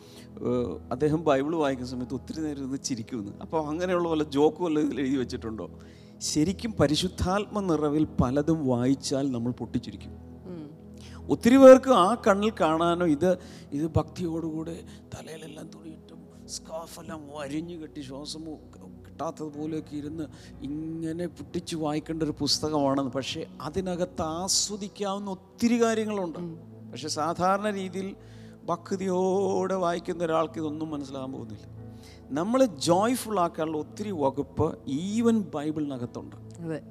അദ്ദേഹം ബൈബിൾ വായിക്കുന്ന സമയത്ത് ഒത്തിരി നേരം ഇരുന്ന് ചിരിക്കുമെന്ന്. അപ്പോൾ അങ്ങനെയുള്ള വല്ല ജോക്ക് വല്ല ഇതിൽ എഴുതി വെച്ചിട്ടുണ്ടോ? ശരിക്കും പരിശുദ്ധാത്മ നിറവിൽ പലതും വായിച്ചാൽ നമ്മൾ പൊട്ടിച്ചിരിക്കും. ഒത്തിരി പേർക്ക് ആ കണ്ണിൽ കാണാനോ ഇത് ഇത് ഭക്തിയോടുകൂടെ തലയിലെല്ലാം തുണിയിട്ടും സ്കാഫെല്ലാം വരിഞ്ഞു കെട്ടി ശ്വാസം കിട്ടാത്തതുപോലെയൊക്കെ ഇരുന്ന് ഇങ്ങനെ പൊട്ടിച്ച് വായിക്കേണ്ട ഒരു പുസ്തകമാണെന്ന്. പക്ഷേ അതിനകത്ത് ആസ്വദിക്കാവുന്ന ഒത്തിരി കാര്യങ്ങളുണ്ട്. പക്ഷെ സാധാരണ രീതിയിൽ ഭക്തിയോടെ വായിക്കുന്ന ഒരാൾക്ക് ഇതൊന്നും മനസ്സിലാകാൻ പോകുന്നില്ല. നമ്മൾ ജോയ്ഫുൾ ആക്കാനുള്ള ഒത്തിരി വകുപ്പ് ഈവൻ ബൈബിളിനകത്തുണ്ട്. അതെ.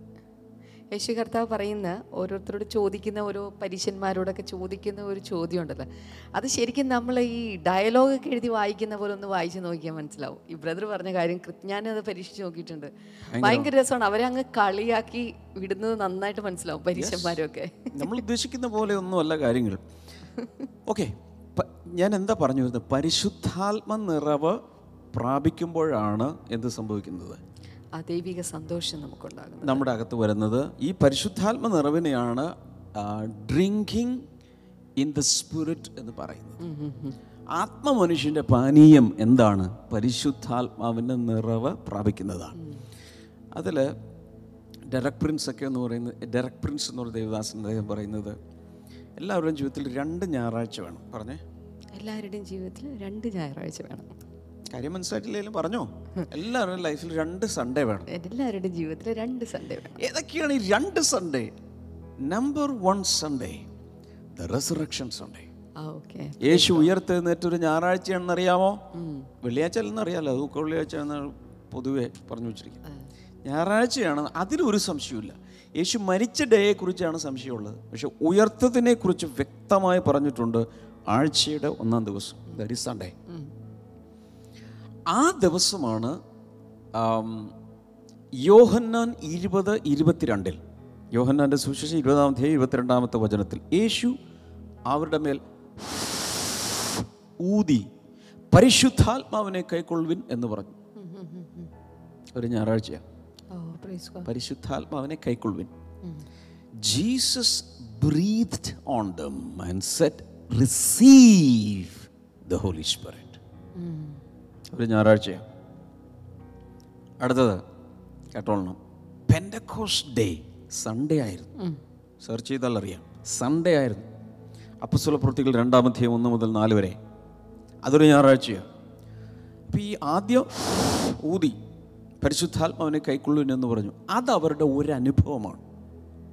യേശു കർത്താവ് പറയുന്ന ഓരോരുത്തരോട് ചോദിക്കുന്ന ഓരോ പരീക്ഷന്മാരോടൊക്കെ ചോദിക്കുന്ന ഒരു ചോദ്യം ഉണ്ടല്ലോ അത് ശരിക്കും നമ്മൾ ഈ ഡയലോഗ് ഒക്കെ എഴുതി വായിക്കുന്ന പോലെ ഒന്ന് വായിച്ച് നോക്കിയാൽ മനസ്സിലാവും. ഈ ബ്രദർ പറഞ്ഞ കാര്യം ഞാനത് പരീക്ഷിച്ച് നോക്കിയിട്ടുണ്ട്. ഭയങ്കര. രസമാണ്. അവരെ അങ്ങ് കളിയാക്കി വിടുന്നത് നന്നായിട്ട് മനസ്സിലാവും പരീശന്മാരൊക്കെ. നമ്മൾ ഉദ്ദേശിക്കുന്ന പോലെ ഒന്നുമല്ല കാര്യങ്ങൾ. ഓക്കെ ഞാൻ എന്താ പറഞ്ഞു വരുന്നത്? പരിശുദ്ധാത്മ നിറവ് പ്രാപിക്കുമ്പോഴാണ് എന്ത് സംഭവിക്കുന്നത്? ആ ദൈവിക സന്തോഷം നമുക്കുണ്ടാകുന്നത്. നമ്മുടെ അകത്ത് വരുന്നത് ഈ പരിശുദ്ധാത്മ നിറവിനെയാണ് ഡ്രിങ്കിങ് ഇൻ ദ സ്പിരിറ്റ് എന്ന് പറയുന്നത്. ആത്മമനുഷ്യന്റെ പാനീയം എന്താണ്? പരിശുദ്ധാത്മാവിന്റെ നിറവ് പ്രാപിക്കുന്നതാണ്. അതിൽ ഡെറക് പ്രിൻസ് ഒക്കെ എന്ന് പറയുന്നത് ഡെറക് പ്രിൻസ് എന്ന് പറയുന്ന ദേവദാസൻ അദ്ദേഹം പറയുന്നത് എല്ലാവരുടെയും ജീവിതത്തിൽ രണ്ട് ഞായറാഴ്ച വേണം. പറഞ്ഞേ. എല്ലാവരുടെയും ജീവിതത്തിൽ രണ്ട് ഞായറാഴ്ച വേണം. കാര്യം മനസ്സിലായിട്ടില്ലെങ്കിലും പറഞ്ഞോ? എല്ലാവരുടെയും ലൈഫിൽ രണ്ട് സൺഡേ വേണം. എല്ലാവരുടെയും ജീവിതത്തിൽ രണ്ട് സൺഡേ വേണം. ഏതൊക്കെയാണ് ഈ രണ്ട് Sunday number one Sunday the resurrection Sunday യേശു ഉയർത്തെഴുന്നേറ്റ് ഒരു ഞായറാഴ്ചയാണെന്ന് അറിയാമോ വെള്ളിയാഴ്ച അല്ലെന്ന് അറിയാമല്ലോ അത് വെള്ളിയാഴ്ച എന്ന് പൊതുവെ പറഞ്ഞു വെച്ചിരിക്കുന്നത്. ഞായറാഴ്ചയാണ് അതിലൊരു സംശയമില്ല യേശു മരിച്ച ഡേയെ കുറിച്ചാണ് സംശയമുള്ളത്. പക്ഷെ ഉയർത്തതിനെ കുറിച്ച് വ്യക്തമായി പറഞ്ഞിട്ടുണ്ട് ആഴ്ചയുടെ ഒന്നാം ദിവസം. ദാറ്റ് ഈസ് സൺഡേ ആ ദിവസമാണ് യോഹന്നാൻ ഇരുപത് ഇരുപത്തിരണ്ടിൽ. യോഹന്നാന്റെ സുവിശേഷം ഇരുപതാം അധ്യായം ഇരുപത്തിരണ്ടാമത്തെ വചനത്തിൽ യേശു അവരുടെ മേൽ ഊതി പരിശുദ്ധാത്മാവിനെ കൈക്കൊള്ളുവിൻ എന്ന് പറഞ്ഞു. ഒരു ഞായറാഴ്ചയാണ്. പരിശുദ്ധാത്മാവിനെ കൈക്കൊള്ളുവിൻ. Jesus breathed on them and said receive the holy spirit ഒരു ഞായറാഴ്ചയാണ് അടുത്തത് കേട്ടോളണം. പെൻഡക്കോസ് ഡേ സൺഡേ ആയിരുന്നു. സെർച്ച് ചെയ്താൽ അറിയാം. സൺഡേ ആയിരുന്നു. അപ്പസ്വല പ്രവൃത്തികൾ രണ്ടാമധ്യം ഒന്ന് മുതൽ നാല് വരെ. അതൊരു ഞായറാഴ്ചയാണ് അപ്പോൾ ഈ ആദ്യം ഊതി. പരിശുദ്ധാത്മാവിനെ കൈക്കൊള്ളുവിൻ എന്ന് പറഞ്ഞു. അത് അവരുടെ ഒരു അനുഭവമാണ്.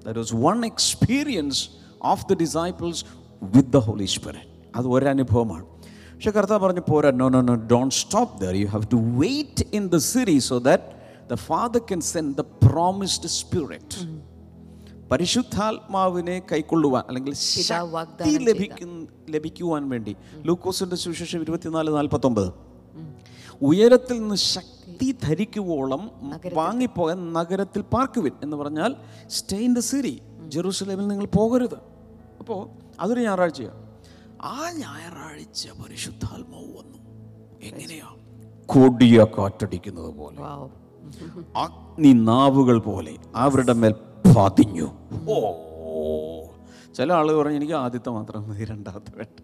That was one experience of the disciples with the holy spirit അത് ഒരനുഭവമാണ്. പക്ഷെ കർത്താവ് പറഞ്ഞു പോരാ no no no don't stop there you have to wait in the city so that the father can send the promised spirit പരിശുദ്ധാത്മാവിനെ കൈക്കൊള്ളുവാൻ അല്ലെങ്കിൽ ശക്തി ചെയ്ത. ലഭിക്കുവാൻ വേണ്ടി ലൂക്കോസിന്റെ സുവിശേഷം ഇരുപത്തിനാല് നാൽപ്പത്തൊമ്പത്. ഉയരത്തിൽ നിന്ന് ശക്തി ധരിക്കുവോളം വാങ്ങിപ്പോകാൻ നഗരത്തിൽ പാർക്കുവിൻ എന്ന് പറഞ്ഞാൽ സ്റ്റേ ഇൻ ദ സിരി ജെറൂസലേമിൽ നിങ്ങൾ പോകരുത്. അപ്പോൾ അതൊരു ഞായറാഴ്ചയാണ് ആ ഞായറാഴ്ച പരിശുദ്ധാത്മാവ് വന്നു. എങ്ങനെയാ? കൊടിയ കാറ്റടിക്കുന്നത് പോലെ. വാവ്. അഗ്നി നാവുകൾ പോലെ അവരുടെ മേൽ പതിഞ്ഞു. ഓ. ചില ആളുകൾ പറഞ്ഞു എനിക്ക് ആദ്യത്തെ മാത്രം മതി രണ്ടാമത്തെ വേണ്ട.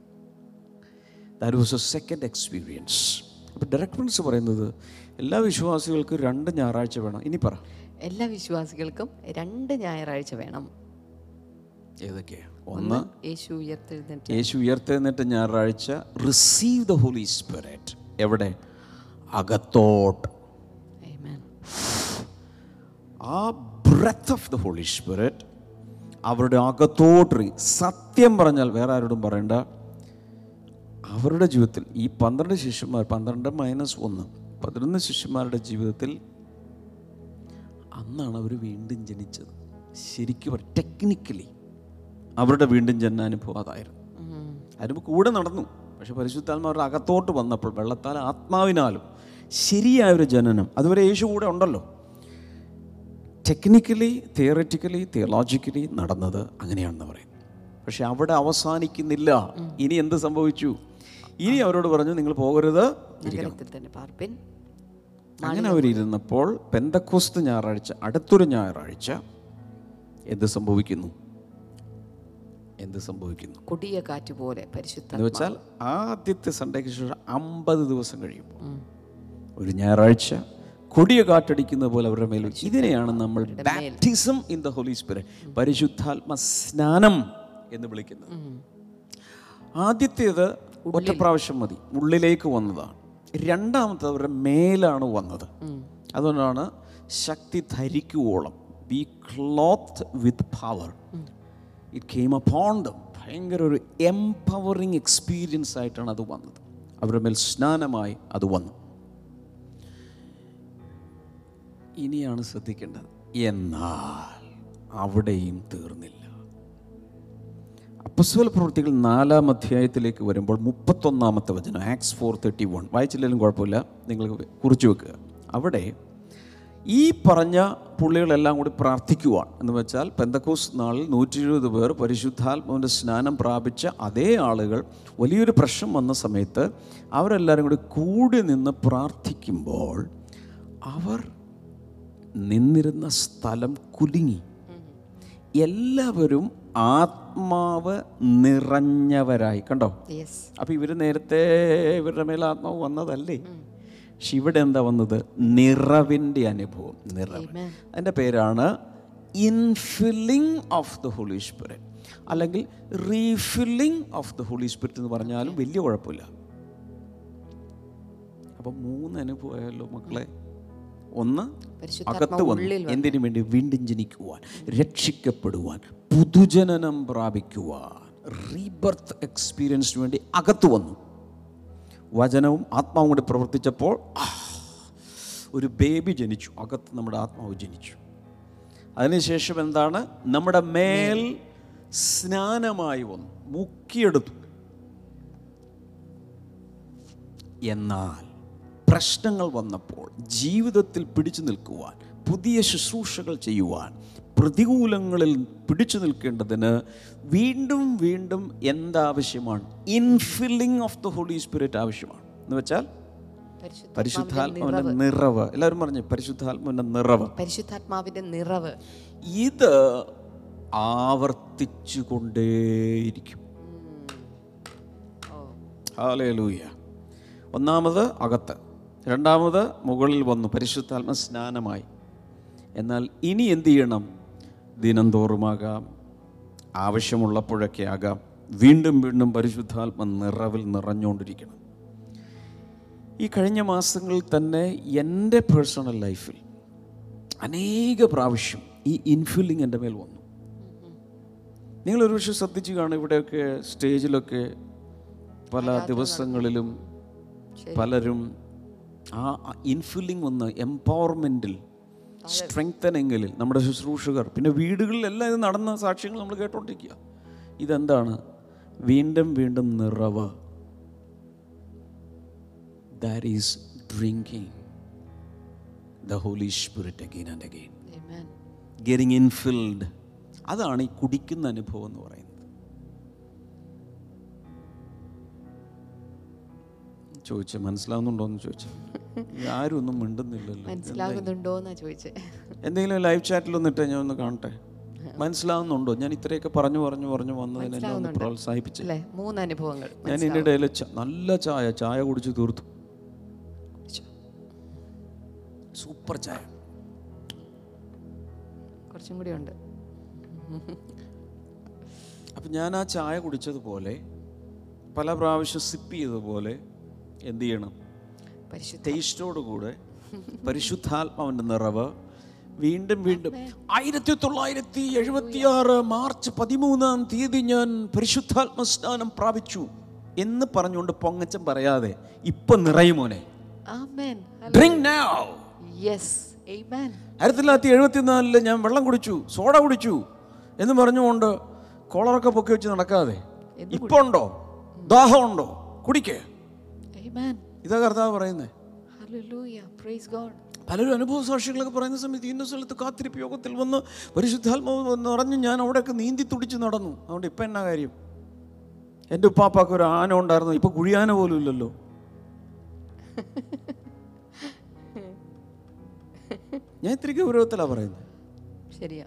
That was a second experience അപ്പോൾ ഡയറക്ട് പ്രിൻസ് പറയുന്നത് എല്ലാ വിശ്വാസികൾക്കും രണ്ട് ഞായറാഴ്ച വേണം. ഇനി പറ. എല്ലാ വിശ്വാസികൾക്കും രണ്ട് ഞായറാഴ്ച വേണം. ഏതൊക്കെയാ? ഒന്ന് യേശു ഉയർത്തെഴുന്നേറ്റ്. യേശു ഉയർത്തെഴുന്നേറ്റ് ഞായറാഴ്ച റിസീവ് ദ ഹോളി സ്പിരിറ്റ് എവിടെ? അകത്തോട്ട്. ആ breath of the holy spirit അവരുടെ അകത്തോട്ട് സത്യം പറഞ്ഞാൽ വേറെ ആരോടും പറയണ്ട. അവരുടെ ജീവിതത്തിൽ ഈ പന്ത്രണ്ട് ശിഷ്യന്മാർ പന്ത്രണ്ട് മൈനസ് ഒന്ന് പതിനൊന്ന് ശിഷ്യന്മാരുടെ ജീവിതത്തിൽ അന്നാണ് അവർ വീണ്ടും ജനിച്ചത്. ശരിക്കും ടെക്നിക്കലി അവരുടെ വീണ്ടും ജന്മാനുഭവം അതായിരുന്നു അതിന് കൂടെ നടന്നു. പക്ഷെ പരിശുദ്ധാത്മാരുടെ അകത്തോട്ട് വന്നപ്പോൾ വെള്ളത്താൽ ആത്മാവിനാലും ശരിയായ ഒരു ജനനം. അതുവരെ യേശു കൂടെ ഉണ്ടല്ലോ. ടെക്നിക്കലി തിയററ്റിക്കലി തിയോളജിക്കലി നടന്നത് അങ്ങനെയാണെന്ന് പറയും. പക്ഷെ അവിടെ അവസാനിക്കുന്നില്ല. ഇനി എന്ത് സംഭവിച്ചു? ഇനി അവരോട് പറഞ്ഞു നിങ്ങൾ പോകരുത്. അങ്ങനെ അവരിരുന്നപ്പോൾ പെന്തക്കോസ്ത് ഞായറാഴ്ച അടുത്തൊരു ഞായറാഴ്ച എന്ത് സംഭവിക്കുന്നു? എന്ത് സംഭവിക്കുന്നു? കൊടിയ കാറ്റ് പോലെ പരിശുദ്ധ എന്ന് വെച്ചാൽ ആദ്യത്തെ സൺഡേക്ക് ശേഷം അമ്പത് ദിവസം കഴിയുമ്പോൾ ഒരു ഞായറാഴ്ച കൊടിയ കാറ്റടിക്കുന്ന പോലെ അവരുടെ മേൽ ഇതിനെയാണ് നമ്മൾ baptism in the holy spirit പരിശുദ്ധാത്മ സ്നാനം എന്ന് വിളിക്കുന്നത്. ആദ്യത്തേത് ഒറ്റ പ്രാവശ്യം മതി. ഉള്ളിലേക്ക് വന്നതാണ്. രണ്ടാമത്തെ അവരുടെ മേലാണ് വന്നത്. അതുകൊണ്ടാണ് ശക്തി ധരിക്കുവോളം. Be clothed with power it came upon them ഭയങ്കര ഒരു എംപവറിങ് എക്സ്പീരിയൻസ് ആയിട്ടാണ് അത് വന്നത്. അവരുടെ മേൽ സ്നാനമായി അത് വന്നു. ഇനിയാണ് ശ്രദ്ധിക്കേണ്ടത്. എന്നാൽ അവിടെയും തീർന്നില്ല. അപ്പസ്വല പ്രവൃത്തികൾ നാലാം അധ്യായത്തിലേക്ക് വരുമ്പോൾ മുപ്പത്തൊന്നാമത്തെ വചനം ആക്സ് ഫോർ തേർട്ടി വൺ. വായിച്ചില്ലെങ്കിലും കുഴപ്പമില്ല. നിങ്ങൾ കുറിച്ചു വെക്കുക. അവിടെ ഈ പറഞ്ഞ പുള്ളികളെല്ലാം കൂടി പ്രാർത്ഥിക്കുവാൻ എന്ന് വെച്ചാൽ പെന്തക്കോസ് നാളിൽ നൂറ്റി ഇരുപത് പേർ പരിശുദ്ധാത്മാവിന്റെ സ്നാനം പ്രാപിച്ച അതേ ആളുകൾ വലിയൊരു പ്രശ്നം വന്ന സമയത്ത് അവരെല്ലാവരും കൂടി കൂടി നിന്ന് പ്രാർത്ഥിക്കുമ്പോൾ അവർ നിന്നിരുന്ന സ്ഥലം കുലുങ്ങി. എല്ലാവരും ആത്മാവ് നിറഞ്ഞവരായി. കണ്ടോ? അപ്പം ഇവർ നേരത്തെ ഇവരുടെ മേൽ ആത്മാവ് വന്നതല്ലേ? പക്ഷെ ഇവിടെ എന്താ വന്നത്? നിറവിന്റെ അനുഭവം നിറവ്. അതിന്റെ പേരാണ് infilling of the holy spirit അല്ലെങ്കിൽ refilling of the holy spirit എന്ന് പറഞ്ഞാലും വലിയ കുഴപ്പമില്ല. അപ്പം മൂന്ന് അനുഭവമായല്ലോ മക്കളെ. ഒന്ന് അകത്ത് വന്ന് എന്തിനു വേണ്ടി? വീണ്ടും ജനിക്കുവാൻ രക്ഷിക്കപ്പെടുവാൻ പുതുജനനം പ്രാപിക്കുവാൻ റീബർത്ത് എക്സ്പീരിയൻസിന് വേണ്ടി അകത്ത് വന്നു. വചനവും ആത്മാവും കൂടി പ്രവർത്തിച്ചപ്പോൾ ഒരു ബേബി ജനിച്ചു. അകത്ത് നമ്മുടെ ആത്മാവ് ജനിച്ചു. അതിനുശേഷം എന്താണ്? നമ്മുടെ മേൽ സ്നാനമായി വന്നു. മുക്കിയെടുത്തു. എന്നാൽ പ്രശ്നങ്ങൾ വന്നപ്പോൾ ജീവിതത്തിൽ പിടിച്ചു നിൽക്കുവാൻ പുതിയ ശുശ്രൂഷകൾ ചെയ്യുവാൻ പ്രതികൂലങ്ങളിൽ പിടിച്ചു നിൽക്കേണ്ടതിന് വീണ്ടും വീണ്ടും എന്താവശ്യമാണ്? Infilling of the holy spirit ആവശ്യമാണ്. എന്ന് വെച്ചാൽ പരിശുദ്ധാത്മാവിന്റെ നിറവ്. എല്ലാവരും പറഞ്ഞു പരിശുദ്ധാത്മാവിന്റെ നിറവ്. പരിശുദ്ധാത്മാവിന്റെ നിറവ്. ഇത് ആവർത്തിച്ചു കൊണ്ടേയിരിക്കും ഒന്നാമത് അകത്ത്. രണ്ടാമത് മുകളിൽ വന്നു. പരിശുദ്ധാത്മ സ്നാനമായി. എന്നാൽ ഇനി എന്ത് ചെയ്യണം? ദിനംതോറുമാകാം ആവശ്യമുള്ളപ്പോഴൊക്കെ ആകാം വീണ്ടും വീണ്ടും പരിശുദ്ധാത്മ നിറവിൽ നിറഞ്ഞുകൊണ്ടിരിക്കണം. ഈ കഴിഞ്ഞ മാസങ്ങളിൽ തന്നെ എന്റെ പേഴ്സണൽ ലൈഫിൽ അനേക പ്രാവശ്യം ഈ ഇൻഫില്ലിങ് എന്റെ മേൽ വന്നു. നിങ്ങൾ ഒരു പക്ഷേ ശ്രദ്ധിച്ചു കാണും ഇവിടെയൊക്കെ സ്റ്റേജിലൊക്കെ പല ദിവസങ്ങളിലും പലരും ആ ഇൻഫില്ലിംഗ് വന്ന് എംപവർമെന്റിൽ സ്ട്രെങ്തനിങ്ങിൽ നമ്മുടെ ശുശ്രൂഷകർ പിന്നെ വീടുകളിലെല്ലാം ഇത് നടന്ന സാക്ഷ്യങ്ങൾ നമ്മൾ കേട്ടോണ്ടിരിക്കുക. ഇതെന്താണ്? വീണ്ടും വീണ്ടും നിറവ്. That is drinking the holy spirit again and again Amen. Getting infilled അതാണ് ഈ കുടിക്കുന്ന അനുഭവം എന്ന് പറയുന്നത്. ചോദിച്ചു മനസ്സിലാവുന്നുണ്ടോ എന്ന് ചോദിച്ചു ആരും ഒന്നും മിണ്ടുന്നില്ലല്ലോ. മനസ്സിലാകുന്നുണ്ടോ എന്നാ ചോദിച്ചേ. എന്തെങ്കിലും ലൈവ് ചാറ്റിൽ ഒന്നിട്ട് ഞാൻ ഒന്ന് കാണട്ടെ. മനസ്സിലാവുന്നുണ്ടോ? ഞാൻ ഇത്രയൊക്കെ പറഞ്ഞു പറഞ്ഞു പറഞ്ഞു വന്നതിനെ ഒന്ന് പ്രോത്സാഹിപ്പിച്ചു. മൂന്ന് അനുഭവങ്ങൾ ഞാൻ ഇതിന്റെ ഇടയിൽ നല്ല ചായ ചായ കുടിച്ച് തീർത്തു. സൂപ്പർ ചായ. കുറച്ചും കൂടി ഉണ്ട്. അപ്പം ഞാൻ ആ ചായ കുടിച്ചതുപോലെ പല പ്രാവശ്യം സിപ്പ് ചെയ്തതുപോലെ എന്ത് ചെയ്യണം? ടേസ്റ്റോടുകൂടെ പരിശുദ്ധാത്മാവിന്റെ നിറവ് വീണ്ടും വീണ്ടും ആയിരത്തി തൊള്ളായിരത്തി എഴുപത്തി ആറ് മാർച്ച് പതിമൂന്നാം തീയതി ഞാൻ പരിശുദ്ധാത്മ സ്നാനം പ്രാപിച്ചു എന്ന് പറഞ്ഞുകൊണ്ട് പൊങ്ങച്ചൻ പറയാതെ ഇപ്പൊ നിറയുമോനെ ആയിരത്തി തൊള്ളായിരത്തി എഴുപത്തിനാലിൽ ഞാൻ വെള്ളം കുടിച്ചു സോഡ കുടിച്ചു എന്ന് പറഞ്ഞുകൊണ്ട് കോളറൊക്കെ പൊക്കി വെച്ച് നടക്കാതെ. ഇപ്പൊ ഉണ്ടോ ദാഹമുണ്ടോ? കുടിക്കേ. ഇതാ കർത്താവ് പറയുന്നത് പലരും അനുഭവ സാക്ഷികളൊക്കെ പറയുന്ന സമയത്ത് ഇന്ന സ്ഥലത്ത് കാത്തിരിപ്പ് യോഗത്തിൽ വന്ന് പരിശുദ്ധാത്മാവ് നിറഞ്ഞ് ഞാൻ അവിടെയൊക്കെ നീന്തി തുടിച്ച് നടന്നു. അതുകൊണ്ട് ഇപ്പം എന്നാ കാര്യം? എന്റെ ഉപ്പാപ്പാക്ക് ഒരു ആന ഉണ്ടായിരുന്നു. ഇപ്പം കുഴിയാന പോലും ഇല്ലല്ലോ. ഞാൻ ഇത്തിരി ഗൗരവത്തിലാണ് പറയുന്നത് ശരിയാ.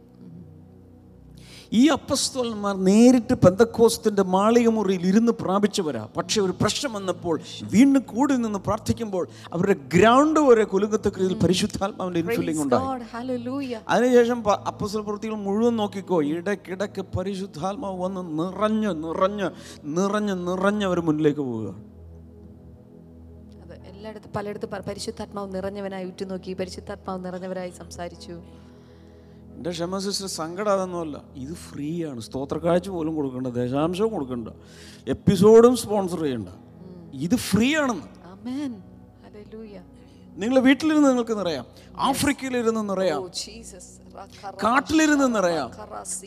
ഈ അപ്പസ്തോലന്മാർ നേരിട്ട് പെന്തക്കോസ്തിന്റെ മാളികമുറിയിൽ ഇരുന്ന് പ്രാപിച്ചവരാ. പക്ഷേ ഒരു പ്രശ്നം വന്നപ്പോൾ വീണ്ടും കൂടി നിന്ന് പ്രാർത്ഥിക്കുമ്പോൾ അവരുടെ ഗ്രൗണ്ട് വരെ കുലുങ്ങത്തക്കരിയിൽ പരിശുദ്ധാത്മാവിന്റെ ഇൻഫില്ലിംഗ് ഉണ്ടായി. God, hallelujah. അതിനുശേഷം അപ്പസ്തോല പ്രവൃത്തികൾ മുഴുവൻ നോക്കിക്കോ ഇടയ്ക്കിടയ്ക്ക് പരിശുദ്ധാത്മാവ് വന്ന് നിറഞ്ഞ് നിറഞ്ഞ് നിറഞ്ഞ് നിറഞ്ഞ് അവർ മുന്നിലേക്ക് പോവുക. എല്ലായിടത്തും പലയിടത്തും പരിശുദ്ധാത്മാവ് നിറഞ്ഞവനായി ഉറ്റുനോക്കി പരിശുദ്ധാത്മാവ് നിറഞ്ഞവരായി സംസാരിച്ചു. എന്റെ ക്ഷമ സിസ്റ്റർ സങ്കടം അതൊന്നുമല്ല ഇത് ഫ്രീ ആണ് സ്തോത്രക്കാഴ്ച പോലും കൊടുക്കണ്ട ദശാംശവും കൊടുക്കണ്ട എപ്പിസോഡും സ്പോൺസർ ചെയ്യണ്ട. ഇത് ഫ്രീ ആണെന്ന് നിങ്ങൾ വീട്ടിലിരുന്ന് നിങ്ങൾക്ക് നിറയാം ആഫ്രിക്കയിലിരുന്ന് നിറയാം ഓ കാട്ടിലിരുന്ന് നിറയാം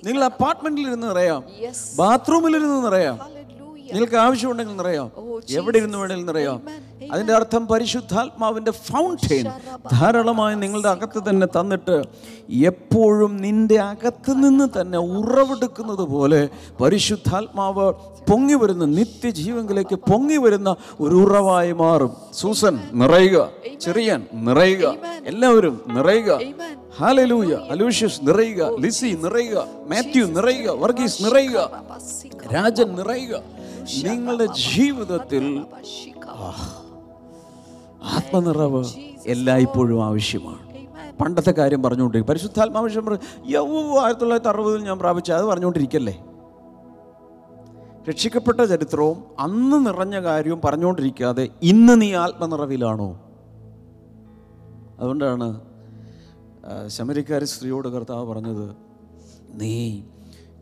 നിങ്ങൾ അപ്പാർട്ട്മെന്റിലിരുന്ന് നിറയാം ബാത്റൂമിലിരുന്ന് നിറയാം നിങ്ങൾക്ക് ആവശ്യമുണ്ടെങ്കിൽ നിറയോ? എവിടെ ഇരുന്ന് വേണമെങ്കിൽ നിറയോ? അതിന്റെ അർത്ഥം പരിശുദ്ധാത്മാവിന്റെ ഫൗണ്ടെയിൻ ധാരാളമായി നിങ്ങളുടെ അകത്ത് തന്നെ തന്നിട്ട് എപ്പോഴും നിന്റെ അകത്ത് നിന്ന് തന്നെ ഉറവെടുക്കുന്നത് പോലെ പരിശുദ്ധാത്മാവ് പൊങ്ങി വരുന്ന നിത്യജീവങ്കിലേക്ക് പൊങ്ങി വരുന്ന ഒരു ഉറവായി മാറും. സൂസൻ നിറയുക. ചെറിയൻ നിറയുക. എല്ലാവരും നിറയുക. ഹാലലൂയ അലൂഷ്യസ് നിറയുക. ലിസി നിറയുക. മാത്യു നിറയുക. വർഗീസ് നിറയുക. രാജൻ നിറയുക. നിങ്ങളുടെ ജീവിതത്തിൽ ആത്മനിറവ് എല്ലായ്പ്പോഴും ആവശ്യമാണ്. പണ്ടത്തെ കാര്യം പറഞ്ഞുകൊണ്ടിരിക്കും. പരിശുദ്ധാത്മാവശ്യം യവ്വ ആയിരത്തി തൊള്ളായിരത്തി അറുപതിൽ ഞാൻ പ്രാപിച്ച അത് പറഞ്ഞുകൊണ്ടിരിക്കല്ലേ? രക്ഷിക്കപ്പെട്ട ചരിത്രവും അന്ന് നിറഞ്ഞ കാര്യവും പറഞ്ഞുകൊണ്ടിരിക്കാതെ ഇന്ന് നീ ആത്മനിറവിലാണോ? അതുകൊണ്ടാണ് ശമരിക്കാരി സ്ത്രീയോട് കർത്താവ് പറഞ്ഞത് നീ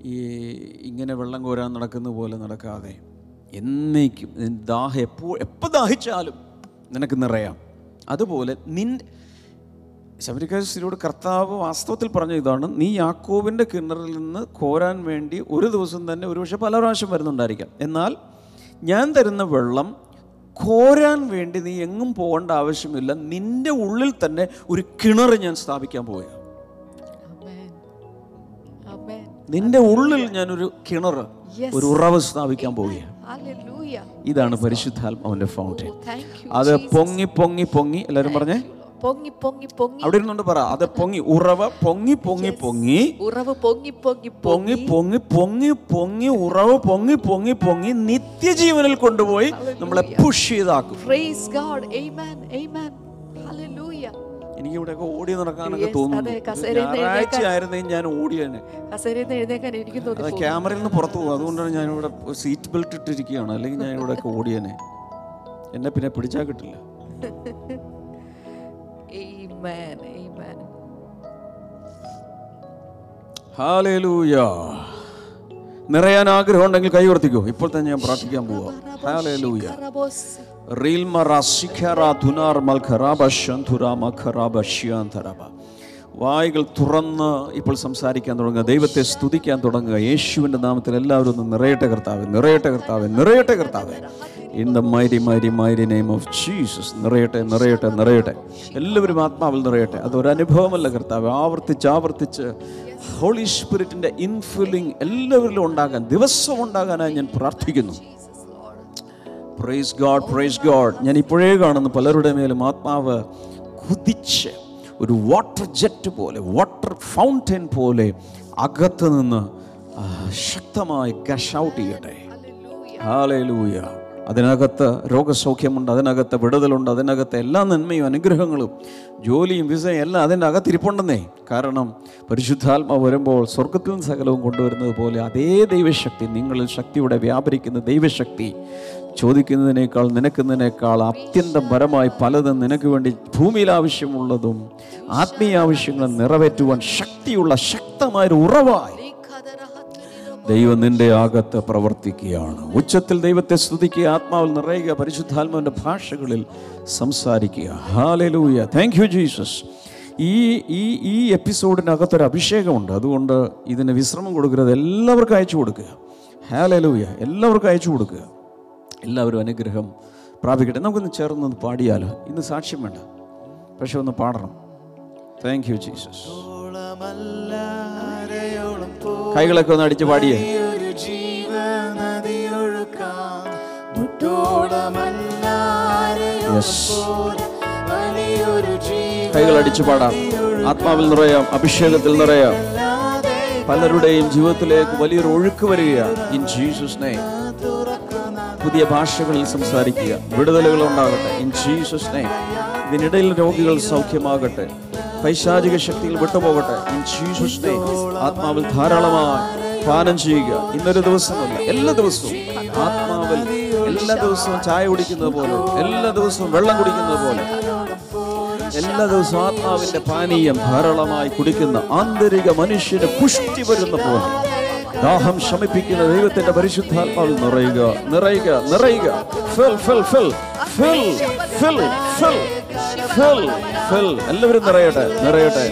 ഈ ഇങ്ങനെ വെള്ളം കോരാൻ നടക്കുന്ന പോലെ നടക്കാതെ എന്നേക്കും ദാഹം എപ്പോൾ എപ്പോൾ ദാഹിച്ചാലും നിനക്ക് നിറയാം അതുപോലെ നിൻ ശബരിക്കാശിനോട് കർത്താവ് വാസ്തവത്തിൽ പറഞ്ഞ ഇതാണ് നീ യാക്കോബിന്റെ കിണറിൽ നിന്ന് കോരാൻ വേണ്ടി ഒരു ദിവസം തന്നെ ഒരുപക്ഷെ പല പ്രാവശ്യം വരുന്നുണ്ടായിരിക്കാം എന്നാൽ ഞാൻ തരുന്ന വെള്ളം കോരാൻ വേണ്ടി നീ എങ്ങും പോകേണ്ട ആവശ്യമില്ല നിന്റെ ഉള്ളിൽ തന്നെ ഒരു കിണർ ഞാൻ സ്ഥാപിക്കാൻ പോവുക. നിന്റെ ഉള്ളിൽ ഞാനൊരു കിണർ. ഒരു ഉറവ് സ്ഥാപിക്കാൻ പോവുകയാണ്. ഇതാണ് പരിശുദ്ധാത്മാവിന്റെ ഫൗണ്ടൻ. അത് പൊങ്ങി പൊങ്ങി പൊങ്ങി എല്ലാവരും പറഞ്ഞേ പൊങ്ങി പൊങ്ങി പൊങ്ങി അവിടെ ഇരുന്നുണ്ട് പറ അത് പൊങ്ങി ഉറവ പൊങ്ങി പൊങ്ങി പൊങ്ങി ഉറവ് പൊങ്ങി പൊങ്ങി പൊങ്ങി പൊങ്ങി പൊങ്ങി പൊങ്ങി ഉറവ് പൊങ്ങി പൊങ്ങി പൊങ്ങി നിത്യജീവനിൽ കൊണ്ടുപോയി നമ്മളെ പുഷ് ചെയ്താക്കും എനിക്ക് ഇവിടെയൊക്കെ ഓടി നടക്കാനൊക്കെ തോന്നുന്നു. ഞായറാഴ്ച ആയിരുന്നെങ്കിൽ ഞാൻ എനിക്ക് അത് ക്യാമറയിൽ നിന്ന് പുറത്തു പോകും. അതുകൊണ്ടാണ് ഞാൻ ഇവിടെ സീറ്റ് ബെൽറ്റ് ഇട്ടിരിക്കുകയാണ്. അല്ലെങ്കിൽ ഞാൻ ഇവിടെയൊക്കെ ഓടിയനെ എന്നെ പിന്നെ പിടിച്ചാൽ കിട്ടില്ല. Amen. നിറയാൻ ആഗ്രഹം ഉണ്ടെങ്കിൽ കൈ ഉയർത്തിക്കോ. ഇപ്പോൾ തന്നെ ഞാൻ പ്രാർത്ഥിക്കാൻ പോവാം. വായുകൾ തുറന്ന് ഇപ്പോൾ സംസാരിക്കാൻ തുടങ്ങുക. ദൈവത്തെ സ്തുതിക്കാൻ തുടങ്ങുക. യേശുവിന്റെ നാമത്തിൽ എല്ലാവരും ഒന്ന് നിറയട്ടെ കർത്താവ്. നിറയട്ടെ കർത്താവ്. നിറയട്ടെ കർത്താവ്. In the mighty mighty mighty name of Jesus നിറയട്ടെ നിറയട്ടെ നിറയട്ടെ. എല്ലാവരും ആത്മാവിൽ നിറയട്ടെ. അതൊരനുഭവമല്ല കർത്താവ്. ആവർത്തിച്ച് ആവർത്തിച്ച് ഹോളി സ്പിരിറ്റിന്റെ ഇൻഫില്ലിംഗ് എല്ലാവരിലും ഉണ്ടാകാൻ ദിവസം ഉണ്ടാകാനായി ഞാൻ പ്രാർത്ഥിക്കുന്നു. പ്രൈസ് ഗോഡ് പ്രൈസ് ഗോഡ് ഞാൻ ഇപ്പോഴേ കാണുന്നു പലരുടെ മേലും ആത്മാവ് കുതിച്ച് ഒരു വാട്ടർ ജെറ്റ് പോലെ വാട്ടർ ഫൗണ്ടൻ പോലെ അകത്ത് നിന്ന് ശക്തമായി ഗഷ് ഔട്ട് ചെയ്യട്ടെ. ഹാലേ ഹാലൂയ അതിനകത്ത് രോഗസൗഖ്യമുണ്ട് അതിനകത്ത് വിടുതലുണ്ട് അതിനകത്ത് എല്ലാ നന്മയും അനുഗ്രഹങ്ങളും ജോലിയും വിസയും എല്ലാം അതിന്റെ അകത്തിരിപ്പുണ്ടെന്നേ. കാരണം പരിശുദ്ധാത്മ വരുമ്പോൾ സ്വർഗത്തിൽ നിന്ന് സകലവും കൊണ്ടുവരുന്നത് പോലെ അതേ ദൈവശക്തി നിങ്ങളിൽ ശക്തിയുടെ വ്യാപരിക്കുന്ന ദൈവശക്തി ചോദിക്കുന്നതിനേക്കാൾ നിനക്കുന്നതിനേക്കാൾ അത്യന്തം പരമായി പലതും നിനക്ക് വേണ്ടി ഭൂമിയിൽ ആവശ്യമുള്ളതും ആത്മീയ ആവശ്യങ്ങളും നിറവേറ്റുവാൻ ശക്തിയുള്ള ശക്തമായൊരു ഉറവായി ദൈവം നിന്റെ അകത്ത് പ്രവർത്തിക്കുകയാണ്. ഉച്ചത്തിൽ ദൈവത്തെ സ്തുതിക്കുക ആത്മാവിൽ നിറയുക പരിശുദ്ധാത്മാവിന്റെ ഭാഷകളിൽ സംസാരിക്കുക. ഹാലലൂയ താങ്ക് യു ജീസസ് ഈ ഈ ഈ എപ്പിസോഡിനകത്തൊരു അഭിഷേകമുണ്ട്. അതുകൊണ്ട് ഇതിന് വിശ്രമം കൊടുക്കരുത്. എല്ലാവർക്കും അയച്ചു കൊടുക്കുക. ഹാലലൂയ എല്ലാവർക്കും അയച്ചു കൊടുക്കുക. എല്ലാവരും അനുഗ്രഹം പ്രാപിക്കട്ടെ. നമുക്കൊന്ന് ചേർന്നൊന്ന് പാടിയാലോ? ഇന്ന് സാക്ഷ്യം വേണ്ട. പക്ഷെ ഒന്ന് പാടണം. താങ്ക് യു ജീസസ് കൈകളൊക്കെ ഒന്ന് അടിച്ച് പാടിയേ. കൈകൾ അടിച്ചു പാടാം. ആത്മാവിൽ നിറയാം അഭിഷേകത്തിൽ നിറയാം. പലരുടെയും ജീവിതത്തിലേക്ക് വലിയൊരു ഒഴുക്ക് വരികയാണ് ഇൻ ജീസസ് നെയ്മ് പുതിയ ഭാഷകളിൽ സംസാരിക്കുക. വിടുതലുകൾ ഉണ്ടാകട്ടെ. ഇൻ ജീസസ് നെയ്മ് ഇതിനിടയിൽ രോഗികൾ സൗഖ്യമാകട്ടെ. പൈശാചിക ശക്തിയിൽ വിട്ടുപോകട്ടെ. ഇൻ ജീസസ് ആത്മാവിൽ ധാരാളമായി പാനം ചെയ്യുക. ഇന്നൊരു ദിവസമല്ല എല്ലാ ദിവസവും ആത്മാവിൽ എല്ലാ ദിവസവും ചായ കുടിക്കുന്നത് പോലെ എല്ലാ ദിവസവും വെള്ളം കുടിക്കുന്നത് പോലെ. എല്ലാ ദിവസവും ആത്മാവിന്റെ പാനീയം ധാരാളമായി കുടിക്കുന്ന ആന്തരിക മനുഷ്യന് പുഷ്ടി വരുന്ന പോലെ. ദാഹം ശമിപ്പിക്കുന്ന ദൈവത്തിന്റെ പരിശുദ്ധാത്മാവിൽ നിറയുക നിറയുക നിറയുക. ഫിൽ fill fill fill fill fill. Fill ഫിൽ എല്ലാവരും നിറയട്ടെ നിറയട്ടെ.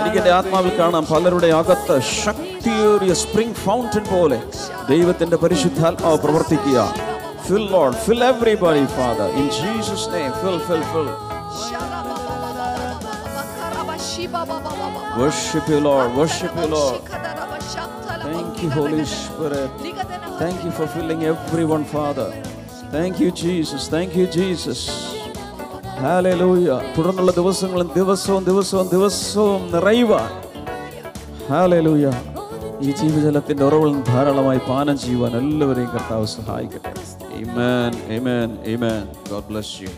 എനിക്ക് എന്റെ ആത്മാവിൽ കാണാം. പലരുടെ അകത്ത് ശക്തിയേറിയ സ്പ്രിംഗ് ഫൗണ്ടൻ പോലെ ദൈവത്തിന്റെ പരിശുദ്ധാത്മാവ് പ്രവർത്തിക്കുക. Fill lord fill everybody father in Jesus name fill fill fill Worship you, Lord. Worship you, Lord. Thank you, Holy Spirit. Thank you for filling everyone, Father. Thank you, Jesus. Thank you, Jesus. Hallelujah. തുടർന്നുള്ള ദിവസങ്ങളും ദിവസവും ദിവസവും ദിവസവും നിറയുവാൻ hallelujah ഈ ജീവജലത്തിന്റെ ഉറവിൽ നിന്ന് ധാരാളമായി പാനം ചെയ്യുവാൻ എല്ലാവരെയും കർത്താവ് സഹായിക്കട്ടെ Amen. Amen. Amen. God bless you.